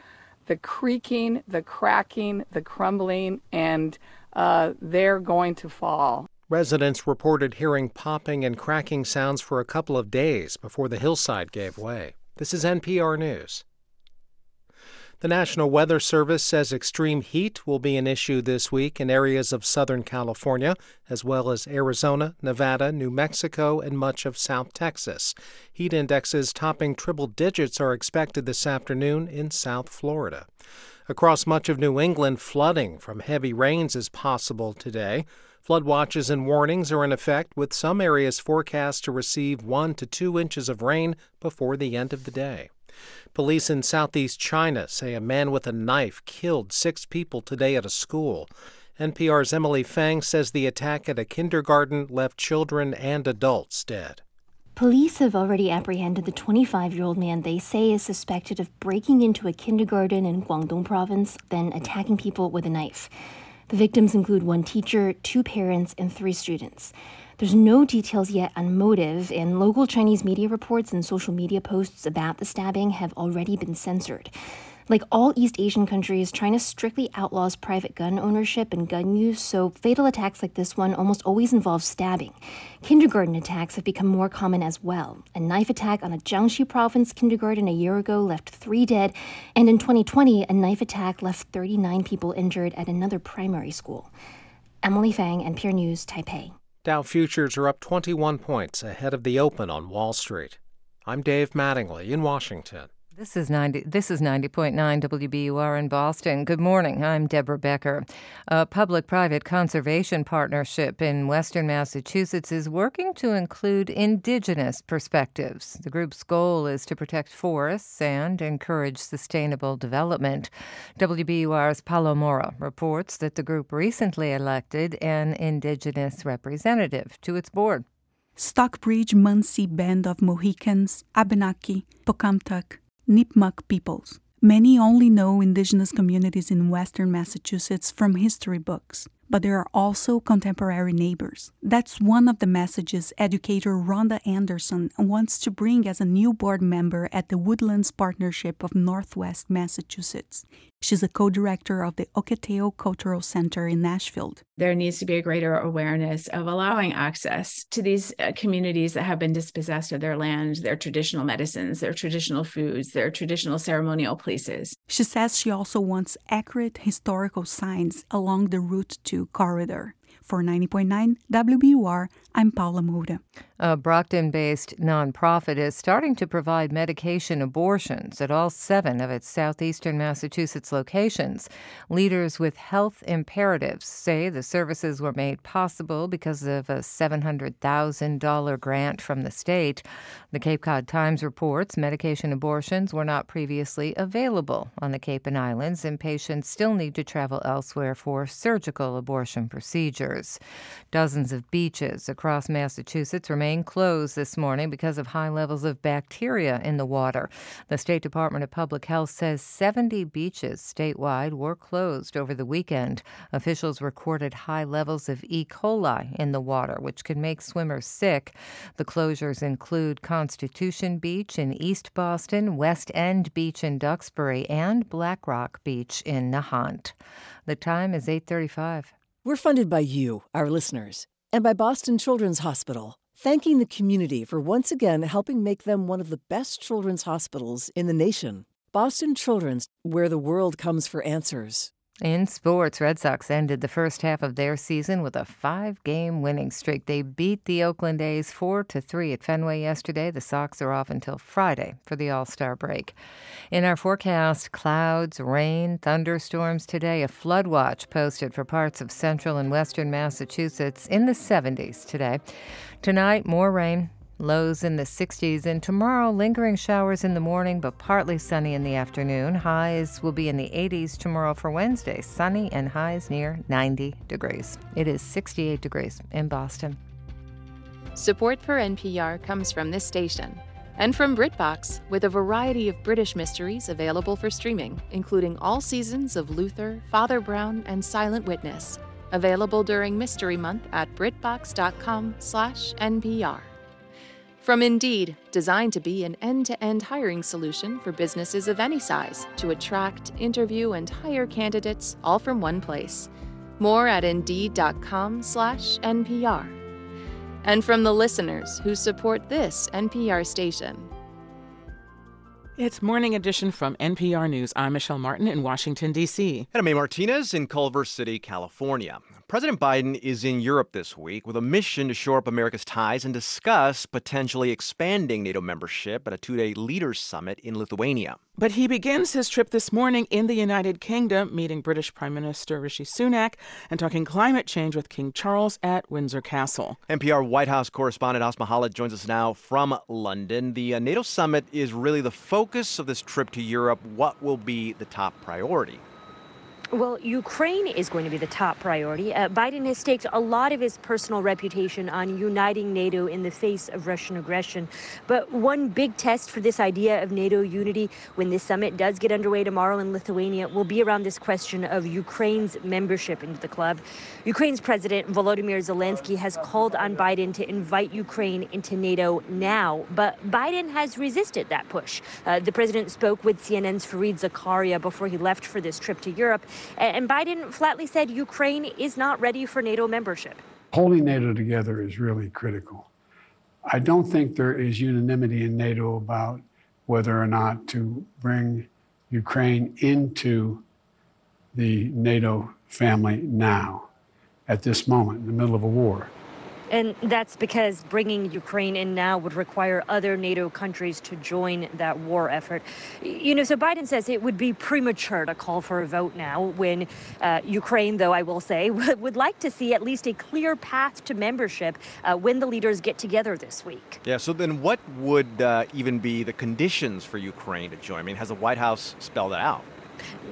the creaking, the cracking, the crumbling, and uh, they're going to fall. Residents reported hearing popping and cracking sounds for a couple of days before the hillside gave way. This is NPR News. The National Weather Service says extreme heat will be an issue this week in areas of Southern California, as well as Arizona, Nevada, New Mexico, and much of South Texas. Heat indexes topping triple digits are expected this afternoon in South Florida. Across much of New England, flooding from heavy rains is possible today. Flood watches and warnings are in effect, with some areas forecast to receive one to two inches of rain before the end of the day. Police in southeast China say a man with a knife killed six people today at a school. NPR's Emily Feng says the attack at a kindergarten left children and adults dead. Police have already apprehended the 25 year old man they say is suspected of breaking into a kindergarten in Guangdong province, then attacking people with a knife. The victims include one teacher, two parents, and three students. There's no details yet on motive, and local Chinese media reports and social media posts about the stabbing have already been censored. Like all East Asian countries, China strictly outlaws private gun ownership and gun use, so fatal attacks like this one almost always involve stabbing. Kindergarten attacks have become more common as well. A knife attack on a Jiangxi province kindergarten a year ago left three dead, and in 2020, a knife attack left 39 people injured at another primary school. Emily Feng, NPR News, Taipei. Dow futures are up 21 points ahead of the open on Wall Street. I'm Dave Mattingly in Washington. This is 90 this is 90.9 WBUR in Boston. Good morning. I'm Deborah Becker. A public-private conservation partnership in western Massachusetts is working to include indigenous perspectives. The group's goal is to protect forests and encourage sustainable development. WBUR's Paula Moura reports that the group recently elected an indigenous representative to its board. Stockbridge Munsee Band of Mohicans, Abenaki, Pocumtuck, Nipmuc peoples. Many only know indigenous communities in western Massachusetts from history books. but there are also contemporary neighbors. That's one of the messages educator Rhonda Anderson wants to bring as a new board member at the Woodlands Partnership of Northwest Massachusetts. She's a co director of the Ohketeau Cultural Center in Nashville. There needs to be a greater awareness of allowing access to these uh, communities that have been dispossessed of their land, their traditional medicines, their traditional foods, their traditional ceremonial places. She says she also wants accurate historical signs along the Route 2 corridor. For 90.9 WBUR, I'm Paula Moura. A Brockton based nonprofit is starting to provide medication abortions at all seven of its southeastern Massachusetts locations. Leaders with health imperatives say the services were made possible because of a $700,000 grant from the state. The Cape Cod Times reports medication abortions were not previously available on the Cape and Islands, and patients still need to travel elsewhere for surgical abortion procedures. Dozens of beaches across Massachusetts remain closed this morning because of high levels of bacteria in the water. The State Department of Public Health says 70 beaches statewide were closed over the weekend. Officials recorded high levels of E. coli in the water, which can make swimmers sick. The closures include Constitution Beach in East Boston, West End Beach in Duxbury, and Black Rock Beach in Nahant. The time is 8:35. We're funded by you, our listeners, and by Boston Children's Hospital, thanking the community for once again helping make them one of the best children's hospitals in the nation. Boston Children's, where the world comes for answers. In sports, Red Sox ended the first half of their season with a five-game winning streak. They beat the Oakland A's 4 to 3 at Fenway yesterday. The Sox are off until Friday for the All-Star break. In our forecast, clouds, rain, thunderstorms today. A flood watch posted for parts of central and western Massachusetts in the 70s today. Tonight, more rain, Lows in the 60s, and tomorrow, lingering showers in the morning, but partly sunny in the afternoon. Highs will be in the 80s tomorrow for Wednesday, sunny and highs near 90 degrees. It is 68 degrees in Boston. Support for NPR comes from this station and from BritBox, with a variety of British mysteries available for streaming, including all seasons of Luther, Father Brown, and Silent Witness. Available during Mystery Month at BritBox.com/npr. From Indeed, designed to be an end to end hiring solution for businesses of any size to attract, interview, and hire candidates all from one place. More at Indeed.com/slash NPR. And from the listeners who support this NPR station. It's Morning Edition from NPR News. I'm Michelle Martin in Washington, D.C. And I'm A. Martinez in Culver City, California. President Biden is in Europe this week with a mission to shore up America's ties and discuss potentially expanding NATO membership at a two day leaders summit in Lithuania. But he begins his trip this morning in the United Kingdom, meeting British Prime Minister Rishi Sunak and talking climate change with King Charles at Windsor Castle. NPR White House correspondent Asma Khalid joins us now from London. The uh, NATO summit is really the focus of this trip to Europe. What will be the top priority? Well, Ukraine is going to be the top priority. Uh, Biden has staked a lot of his personal reputation on uniting NATO in the face of Russian aggression. But one big test for this idea of NATO unity when this summit does get underway tomorrow in Lithuania will be around this question of Ukraine's membership into the club. Ukraine's President Volodymyr Zelensky has called on Biden to invite Ukraine into NATO now, but Biden has resisted that push. Uh, the president spoke with CNN's Fareed Zakaria before he left for this trip to Europe. And Biden flatly said Ukraine is not ready for NATO membership. Holding NATO together is really critical. I don't think there is unanimity in NATO about whether or not to bring Ukraine into the NATO family now, at this moment, in the middle of a war. And that's because bringing Ukraine in now would require other NATO countries to join that war effort. You know, so Biden says it would be premature to call for a vote now when uh, Ukraine, though I will say, would like to see at least a clear path to membership uh, when the leaders get together this week. Yeah, so then what would uh, even be the conditions for Ukraine to join? I mean, has the White House spelled that out?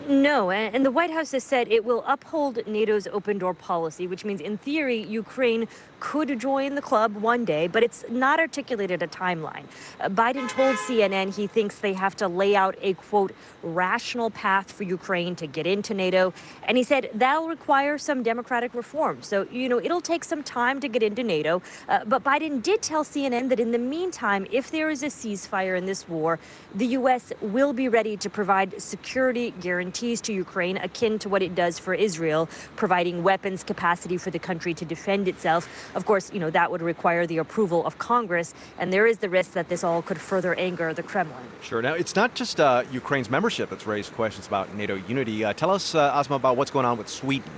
No, and the White House has said it will uphold NATO's open door policy, which means, in theory, Ukraine could join the club one day, but it's not articulated a timeline. Uh, Biden told CNN he thinks they have to lay out a quote rational path for Ukraine to get into NATO, and he said that'll require some democratic reform. So you know it'll take some time to get into NATO. Uh, but Biden did tell CNN that in the meantime, if there is a ceasefire in this war, the U.S. will be ready to provide security guarantees to Ukraine akin to what it does for Israel, providing weapons capacity for the country to defend itself. Of course, you know, that would require the approval of Congress, and there is the risk that this all could further anger the Kremlin. Sure. Now, it's not just uh, Ukraine's membership that's raised questions about NATO unity. Uh, tell us, uh, Asma, about what's going on with Sweden.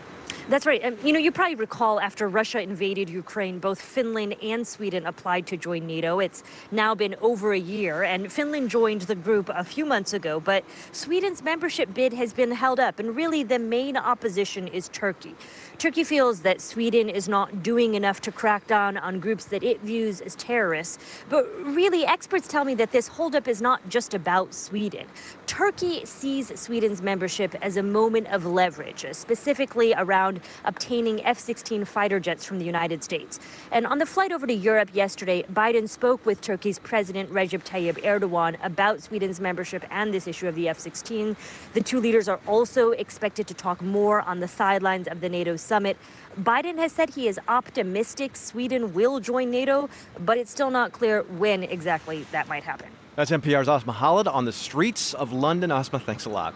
That's right. Um, you know, you probably recall after Russia invaded Ukraine, both Finland and Sweden applied to join NATO. It's now been over a year, and Finland joined the group a few months ago, but Sweden's membership bid has been held up, and really the main opposition is Turkey. Turkey feels that Sweden is not doing enough to crack down on groups that it views as terrorists. But really, experts tell me that this holdup is not just about Sweden. Turkey sees Sweden's membership as a moment of leverage, uh, specifically around obtaining F 16 fighter jets from the United States. And on the flight over to Europe yesterday, Biden spoke with Turkey's President Recep Tayyip Erdogan about Sweden's membership and this issue of the F 16. The two leaders are also expected to talk more on the sidelines of the NATO summit. Biden has said he is optimistic Sweden will join NATO, but it's still not clear when exactly that might happen. That's NPR's Asma Khalid on the streets of London. Asma, thanks a lot.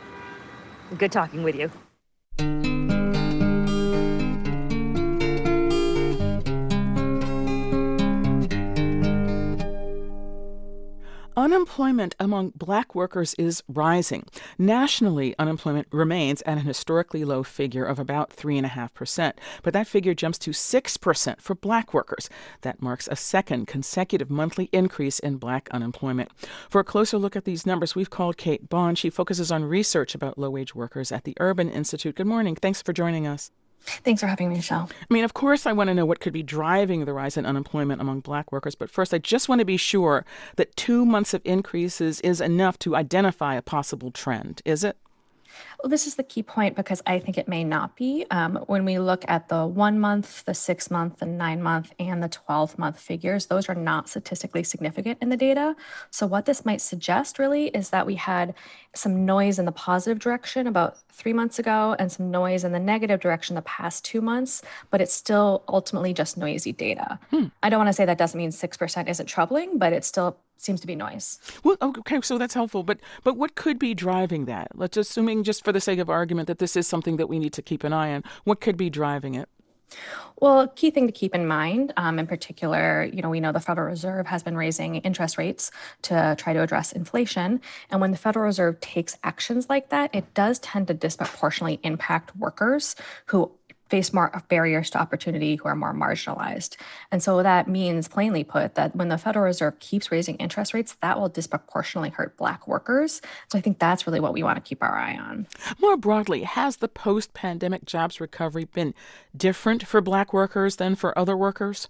Good talking with you. Unemployment among black workers is rising. Nationally, unemployment remains at an historically low figure of about 3.5%, but that figure jumps to 6% for black workers. That marks a second consecutive monthly increase in black unemployment. For a closer look at these numbers, we've called Kate Bahn. She focuses on research about low wage workers at the Urban Institute. Good morning. Thanks for joining us. Thanks for having me, Michelle. I mean, of course, I want to know what could be driving the rise in unemployment among black workers, but first, I just want to be sure that two months of increases is enough to identify a possible trend, is it? Well, this is the key point because I think it may not be. Um, when we look at the one month, the six month, the nine month, and the 12 month figures, those are not statistically significant in the data. So, what this might suggest really is that we had some noise in the positive direction about three months ago and some noise in the negative direction the past two months, but it's still ultimately just noisy data. Hmm. I don't want to say that doesn't mean 6% isn't troubling, but it's still seems to be noise. Well, okay, so that's helpful. But but what could be driving that? Let's assuming, just for the sake of argument, that this is something that we need to keep an eye on. What could be driving it? Well, key thing to keep in mind, um, in particular, you know, we know the Federal Reserve has been raising interest rates to try to address inflation. And when the Federal Reserve takes actions like that, it does tend to disproportionately impact workers who face more barriers to opportunity who are more marginalized. And so that means, plainly put, that when the Federal Reserve keeps raising interest rates, that will disproportionately hurt Black workers. So I think that's really what we want to keep our eye on. More broadly, has the post pandemic jobs recovery been different for Black workers than for other workers?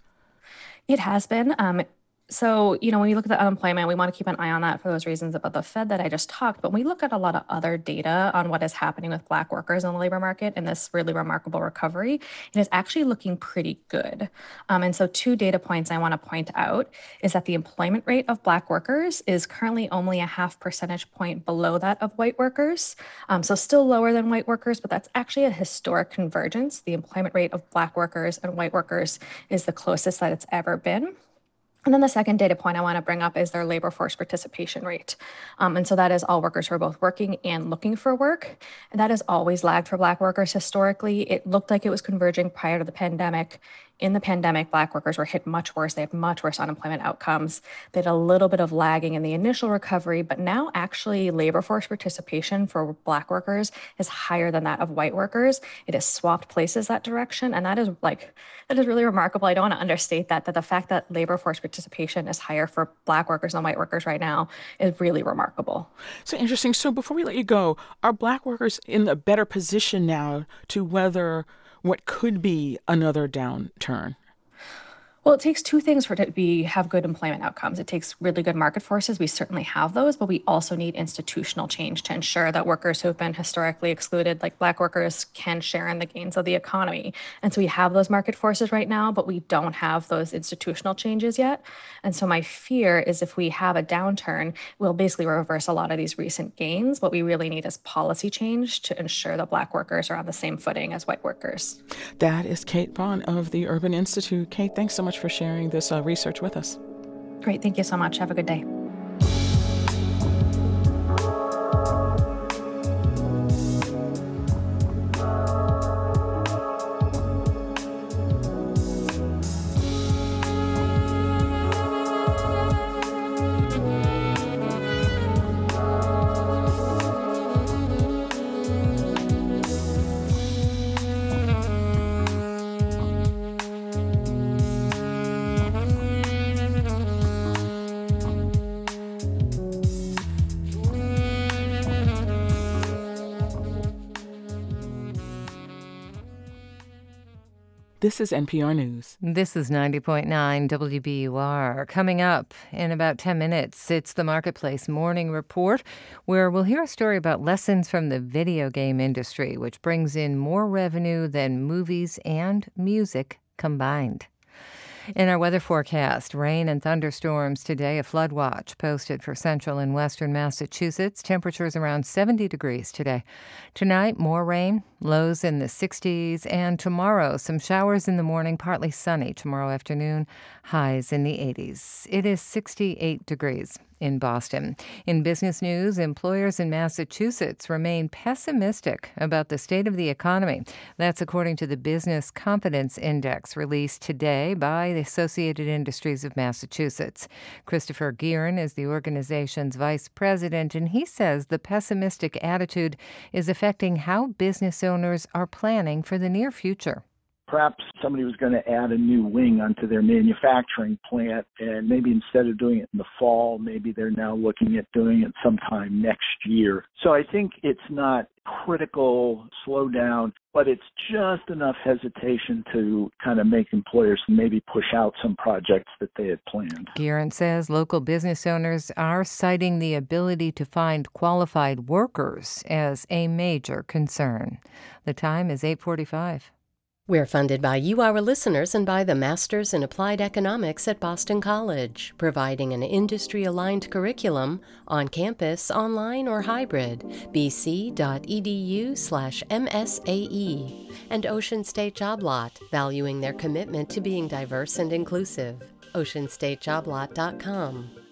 It has been. Um, so, you know, when we look at the unemployment, we want to keep an eye on that for those reasons about the Fed that I just talked. But when we look at a lot of other data on what is happening with Black workers in the labor market in this really remarkable recovery, it is actually looking pretty good. Um, and so, two data points I want to point out is that the employment rate of Black workers is currently only a half percentage point below that of white workers. Um, so, still lower than white workers, but that's actually a historic convergence. The employment rate of Black workers and white workers is the closest that it's ever been. And then the second data point I want to bring up is their labor force participation rate. Um, and so that is all workers who are both working and looking for work. And that has always lagged for Black workers historically. It looked like it was converging prior to the pandemic in the pandemic, Black workers were hit much worse. They have much worse unemployment outcomes. They had a little bit of lagging in the initial recovery, but now actually labor force participation for Black workers is higher than that of white workers. It has swapped places that direction. And that is like, that is really remarkable. I don't want to understate that, that the fact that labor force participation is higher for Black workers than white workers right now is really remarkable. So interesting. So before we let you go, are Black workers in a better position now to weather? What could be another downturn? Well, it takes two things for it to be have good employment outcomes. It takes really good market forces. We certainly have those, but we also need institutional change to ensure that workers who have been historically excluded, like black workers, can share in the gains of the economy. And so we have those market forces right now, but we don't have those institutional changes yet. And so my fear is if we have a downturn, we'll basically reverse a lot of these recent gains. What we really need is policy change to ensure that black workers are on the same footing as white workers. That is Kate Bahn of the Urban Institute. Kate, thanks so much much for sharing this uh, research with us. Great. Thank you so much. Have a good day. This is NPR News. This is 90.9 WBUR. Coming up in about 10 minutes, it's the Marketplace Morning Report, where we'll hear a story about lessons from the video game industry, which brings in more revenue than movies and music combined. In our weather forecast, rain and thunderstorms today, a flood watch posted for central and western Massachusetts. Temperatures around 70 degrees today. Tonight, more rain, lows in the 60s, and tomorrow, some showers in the morning, partly sunny tomorrow afternoon, highs in the 80s. It is 68 degrees in Boston. In business news, employers in Massachusetts remain pessimistic about the state of the economy. That's according to the Business Confidence Index released today by the Associated Industries of Massachusetts. Christopher Geehern is the organization's vice president, and he says the pessimistic attitude is affecting how business owners are planning for the near future perhaps somebody was going to add a new wing onto their manufacturing plant and maybe instead of doing it in the fall maybe they're now looking at doing it sometime next year so i think it's not critical slowdown but it's just enough hesitation to kind of make employers maybe push out some projects that they had planned. Geehern says local business owners are citing the ability to find qualified workers as a major concern. The time is 845. We're funded by you, our listeners, and by the Masters in Applied Economics at Boston College, providing an industry aligned curriculum on campus, online, or hybrid. bc.edu slash MSAE. And Ocean State Job Lot, valuing their commitment to being diverse and inclusive. OceanStateJobLot.com.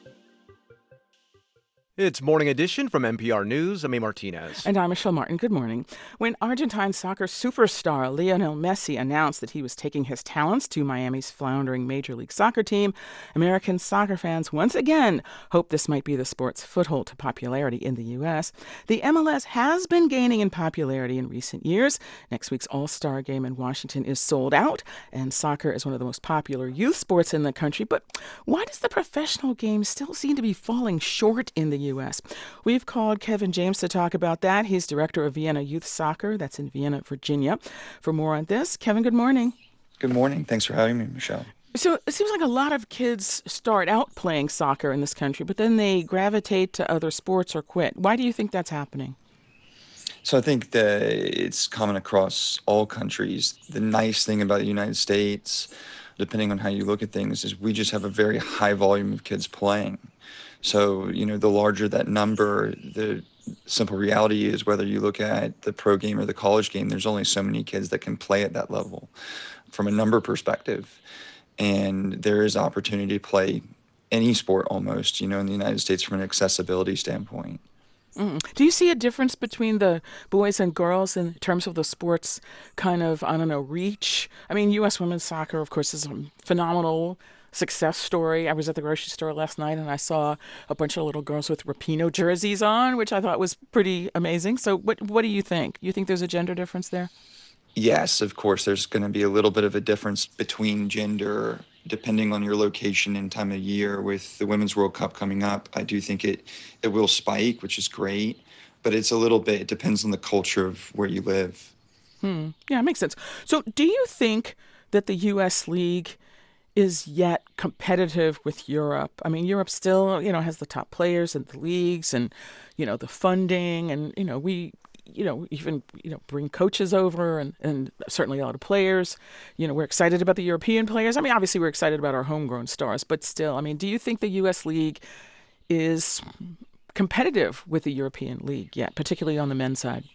It's Morning Edition from NPR News. I'm A. Martinez. And I'm Michelle Martin. Good morning. When Argentine soccer superstar Lionel Messi announced that he was taking his talents to Miami's floundering Major League Soccer team, American soccer fans once again hope this might be the sport's foothold to popularity in the U.S. The MLS has been gaining in popularity in recent years. Next week's All Star game in Washington is sold out, and soccer is one of the most popular youth sports in the country. But why does the professional game still seem to be falling short in the U.S. We've called Kevin James to talk about that. He's director of Vienna Youth Soccer, that's in Vienna, Virginia. For more on this, Kevin, good morning. Good morning. Thanks for having me, Michelle. So it seems like a lot of kids start out playing soccer in this country, but then they gravitate to other sports or quit. Why do you think that's happening? So I think that it's common across all countries. The nice thing about the United States, depending on how you look at things, is we just have a very high volume of kids playing. So, you know, the larger that number, the simple reality is whether you look at the pro game or the college game, there's only so many kids that can play at that level from a number perspective. And there is opportunity to play any sport almost, you know, in the United States from an accessibility standpoint. Mm. Do you see a difference between the boys and girls in terms of the sports kind of, I don't know, reach? I mean, U.S. women's soccer, of course, is phenomenal success story. I was at the grocery store last night and I saw a bunch of little girls with Rapinoe jerseys on, which I thought was pretty amazing. So, what what do you think? You think there's a gender difference there? Yes, of course. There's going to be a little bit of a difference between gender depending on your location and time of year. With the Women's World Cup coming up, I do think it it will spike, which is great. But it's a little bit. It depends on the culture of where you live. Hmm. Yeah, it makes sense. So, do you think that the U.S. League is yet competitive with Europe. I mean, Europe still, you know, has the top players and the leagues and, you know, the funding and, you know, we you know, even you know, bring coaches over and, and certainly a lot of players. You know, we're excited about the European players. I mean, obviously we're excited about our homegrown stars, but still, I mean, do you think the US League is competitive with the European League yet, particularly on the men's side?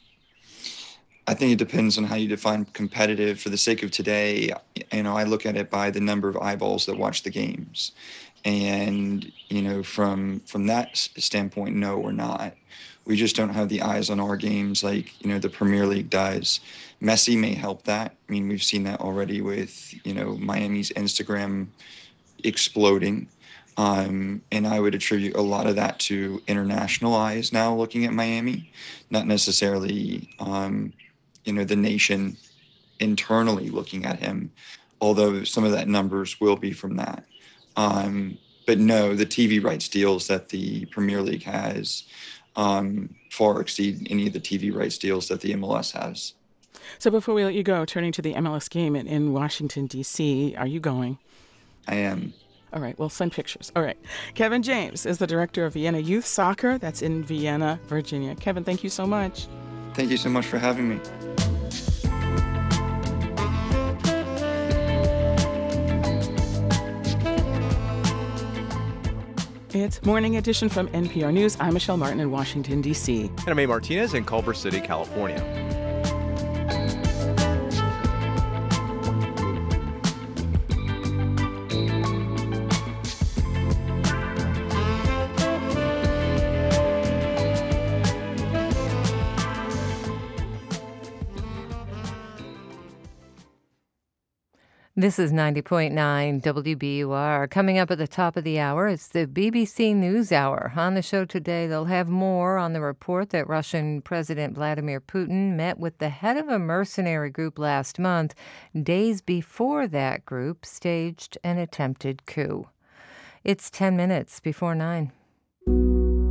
I think it depends on how you define competitive. For the sake of today, you know, I look at it by the number of eyeballs that watch the games, and you know, from from that standpoint, no, we're not. We just don't have the eyes on our games like you know the Premier League does. Messi may help that. I mean, we've seen that already with you know Miami's Instagram exploding. Um, and I would attribute a lot of that to international eyes now looking at Miami, not necessarily um, you know the nation internally looking at him although some of that numbers will be from that um, but no the tv rights deals that the premier league has um, far exceed any of the tv rights deals that the mls has so before we let you go turning to the mls game in, in washington d.c are you going i am all right, we'll send pictures. All right. Kevin James is the director of Vienna Youth Soccer. That's in Vienna, Virginia. Kevin, thank you so much. Thank you so much for having me. It's Morning Edition from NPR News. I'm Michelle Martin in Washington, D.C. And I'm A. Martinez in Culver City, California. This is 90.9 WBUR. Coming up at the top of the hour, it's the BBC News Hour. On the show today, they'll have more on the report that Russian President Vladimir Putin met with the head of a mercenary group last month, days before that group staged an attempted coup. It's 10 minutes before 9.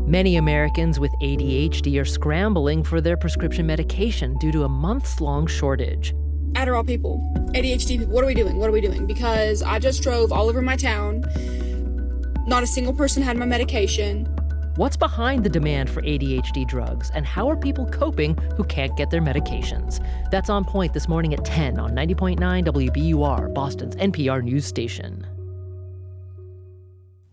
Many Americans with ADHD are scrambling for their prescription medication due to a months long shortage. Adderall people, ADHD people, what are we doing? What are we doing? Because I just drove all over my town. Not a single person had my medication. What's behind the demand for ADHD drugs, and how are people coping who can't get their medications? That's on point this morning at 10 on 90.9 WBUR, Boston's NPR news station.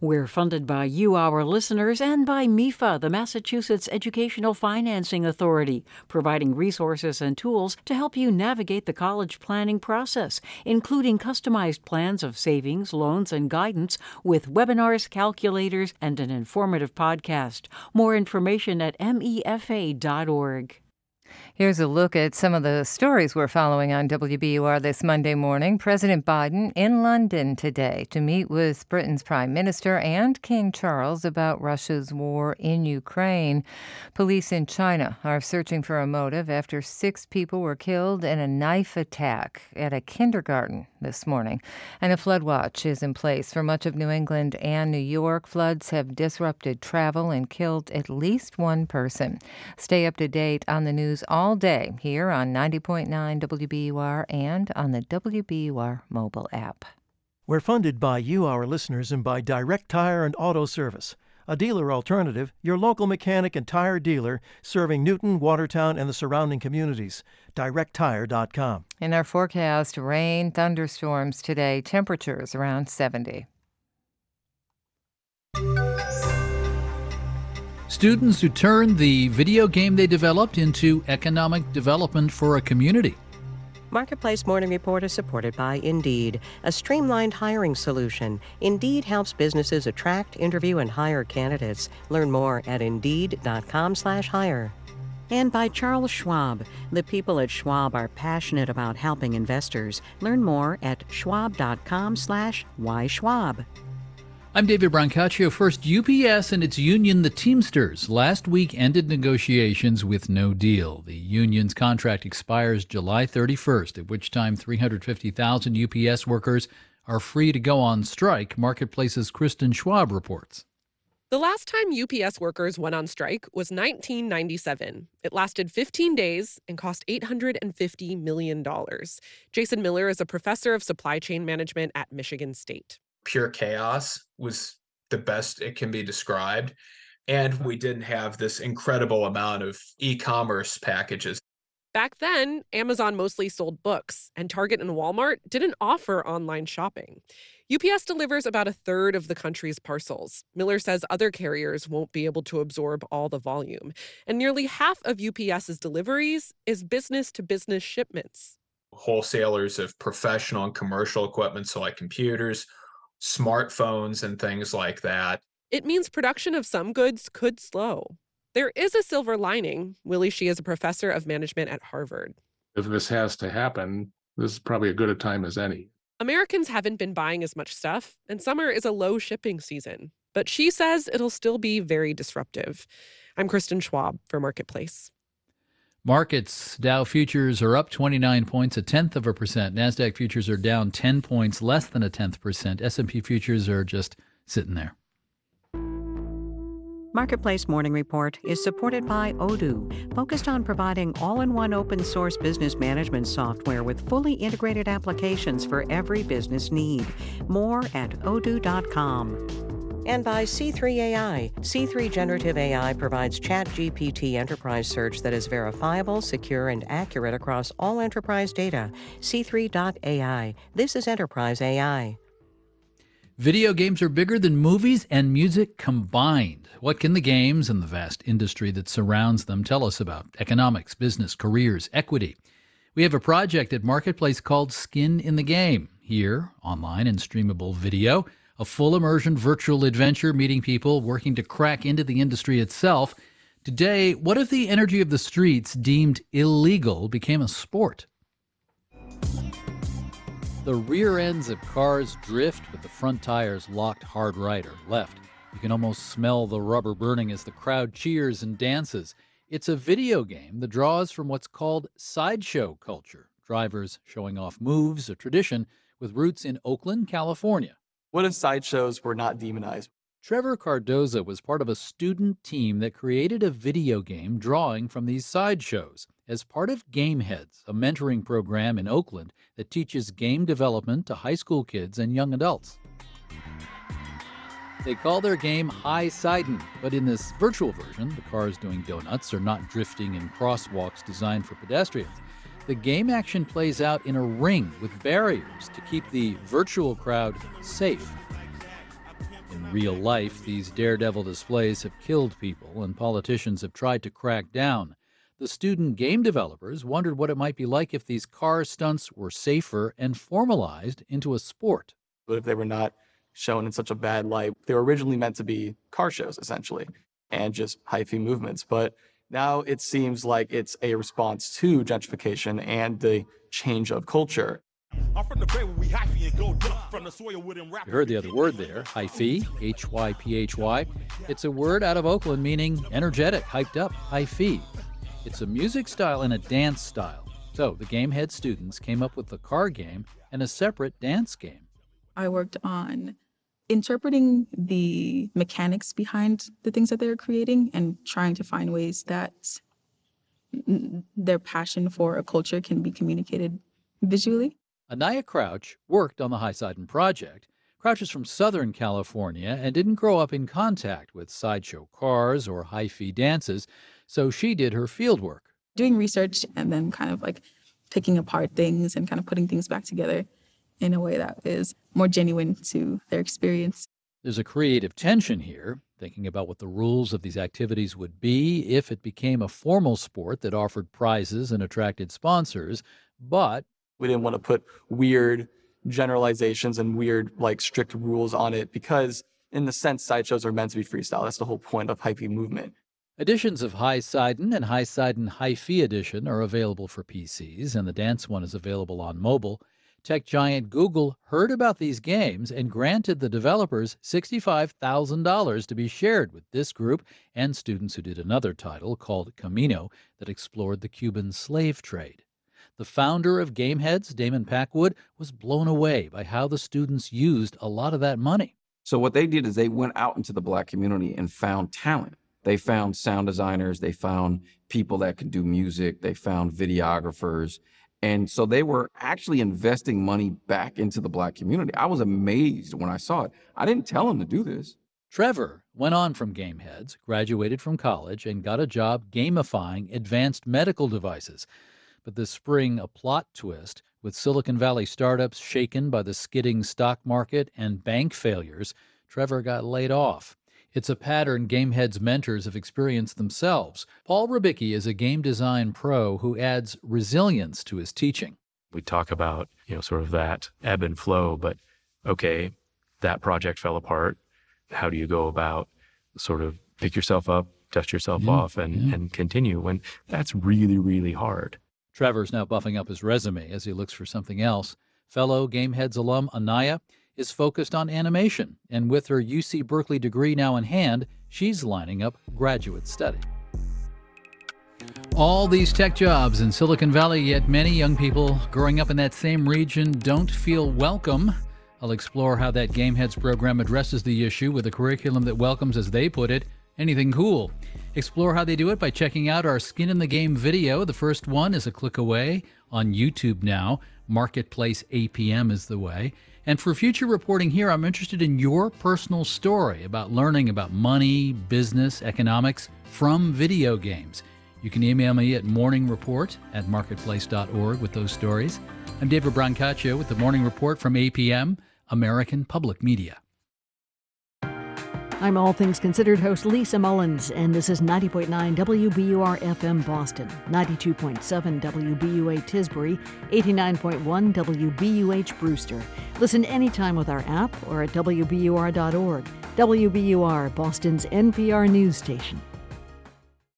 We're funded by you, our listeners, and by MEFA, the Massachusetts Educational Financing Authority, providing resources and tools to help you navigate the college planning process, including customized plans of savings, loans, and guidance with webinars, calculators, and an informative podcast. More information at mefa.org. Here's a look at some of the stories we're following on WBUR this Monday morning. President Biden in London today to meet with Britain's Prime Minister and King Charles about Russia's war in Ukraine. Police in China are searching for a motive after six people were killed in a knife attack at a kindergarten this morning. And a flood watch is in place for much of New England and New York. Floods have disrupted travel and killed at least one person. Stay up to date on the news all day here on 90.9 WBUR and on the WBUR mobile app. We're funded by you, our listeners, and by Direct Tire and Auto Service, a dealer alternative, your local mechanic and tire dealer serving Newton, Watertown, and the surrounding communities. DirectTire.com. In our forecast, rain, thunderstorms today, temperatures around 70. Students who turn the video game they developed into economic development for a community. Marketplace Morning Report is supported by Indeed, a streamlined hiring solution. Indeed helps businesses attract, interview, and hire candidates. Learn more at Indeed.com/hire. And by Charles Schwab. The people at Schwab are passionate about helping investors. Learn more at schwab.com/why Schwab. I'm David Brancaccio. First, UPS and its union, the Teamsters, last week ended negotiations with no deal. The union's contract expires July 31st, at which time 350,000 UPS workers are free to go on strike, Marketplace's Kristin Schwab reports. The last time UPS workers went on strike was 1997. It lasted 15 days and cost $850 million. Jason Miller is a professor of supply chain management at Michigan State. Pure chaos was the best it can be described. And we didn't have this incredible amount of e commerce packages. Back then, Amazon mostly sold books, and Target and Walmart didn't offer online shopping. UPS delivers about a third of the country's parcels. Miller says other carriers won't be able to absorb all the volume. And nearly half of UPS's deliveries is business to business shipments. Wholesalers of professional and commercial equipment, so like computers, smartphones, and things like that. It means production of some goods could slow. There is a silver lining. Willie Shih is a professor of management at Harvard. If this has to happen, this is probably a good a time as any. Americans haven't been buying as much stuff, and summer is a low shipping season. But she says it'll still be very disruptive. I'm Kristin Schwab for Marketplace. Markets Dow futures are up 29 points, a tenth of a percent. Nasdaq futures are down 10 points, less than a tenth percent. S&P futures are just sitting there. Marketplace Morning Report is supported by Odoo, focused on providing all in one open source business management software with fully integrated applications for every business need. More at odoo.com. And by C3 AI. C3 Generative AI provides ChatGPT enterprise search that is verifiable, secure, and accurate across all enterprise data. C3.ai. This is enterprise AI. Video games are bigger than movies and music combined. What can the games and the vast industry that surrounds them tell us about economics, business, careers, equity? We have a project at Marketplace called Skin in the Game. Here, online and streamable video, a full immersion virtual adventure meeting people working to crack into the industry itself. Today, what if the energy of the streets deemed illegal became a sport? The rear ends of cars drift with the front tires locked hard right or left. You can almost smell the rubber burning as the crowd cheers and dances. It's a video game that draws from what's called sideshow culture, drivers showing off moves, a tradition with roots in Oakland, California. What if sideshows were not demonized? Trevor Cardoza was part of a student team that created a video game drawing from these sideshows as part of Gameheads, a mentoring program in Oakland that teaches game development to high school kids and young adults. They call their game High Sidin, but in this virtual version, the cars doing donuts are not drifting in crosswalks designed for pedestrians. The game action plays out in a ring with barriers to keep the virtual crowd safe. In real life, these daredevil displays have killed people, and politicians have tried to crack down. The student game developers wondered what it might be like if these car stunts were safer and formalized into a sport. But if they were not shown in such a bad light, they were originally meant to be car shows, essentially, and just hyphy movements. But now it seems like it's a response to gentrification and the change of culture. You heard the other word there, hyphy, H Y P H Y. It's a word out of Oakland meaning energetic, hyped up, hyphy. It's a music style and a dance style. So the Gamehead students came up with the car game and a separate dance game. I worked on interpreting the mechanics behind the things that they're creating and trying to find ways that their passion for a culture can be communicated visually. Anaya Crouch worked on the High Sidon project. Crouch is from Southern California and didn't grow up in contact with sideshow cars or hyphy dances, so she did her field work. Doing research and then kind of like picking apart things and kind of putting things back together in a way that is more genuine to their experience. There's a creative tension here, thinking about what the rules of these activities would be if it became a formal sport that offered prizes and attracted sponsors, but we didn't want to put weird generalizations and weird, like strict rules on it because, in the sense, sideshows are meant to be freestyle. That's the whole point of hyphy movement. Editions of High Sidon and High Sidon Hi-Fi Edition are available for PCs, and the dance one is available on mobile. Tech giant Google heard about these games and granted the developers $65,000 to be shared with this group and students who did another title called Camino that explored the Cuban slave trade. The founder of Gameheads, Damon Packwood, was blown away by how the students used a lot of that money. So what they did is they went out into the black community and found talent. They found sound designers, they found people that could do music, they found videographers. And so they were actually investing money back into the black community. I was amazed when I saw it. I didn't tell them to do this. Trevor went on from Gameheads, graduated from college, and got a job gamifying advanced medical devices. But this spring, a plot twist with Silicon Valley startups shaken by the skidding stock market and bank failures, Trevor got laid off. It's a pattern Gamehead's mentors have experienced themselves. Paul Rubicki is a game design pro who adds resilience to his teaching. We talk about, you know, sort of that ebb and flow, but okay, that project fell apart. How do you go about sort of pick yourself up, dust yourself Yeah, off and, yeah. and continue when that's really, really hard. Trevor's now buffing up his resume as he looks for something else. Fellow Gameheads alum Anaya is focused on animation, and with her UC Berkeley degree now in hand, she's lining up graduate study. All these tech jobs in Silicon Valley, yet many young people growing up in that same region don't feel welcome. I'll explore how that Gameheads program addresses the issue with a curriculum that welcomes, as they put it, anything cool. Explore how they do it by checking out our Skin in the Game video. The first one is a click away on YouTube now. Marketplace APM is the way. And for future reporting here, I'm interested in your personal story about learning about money, business, economics from video games. You can email me at morningreport at marketplace.org with those stories. I'm David Brancaccio with the Morning Report from APM, American Public Media. I'm All Things Considered host Lisa Mullins, and this is 90.9 WBUR FM Boston, 92.7 WBUA Tisbury, 89.1 WBUH Brewster. Listen anytime with our app or at WBUR.org. WBUR, Boston's NPR news station.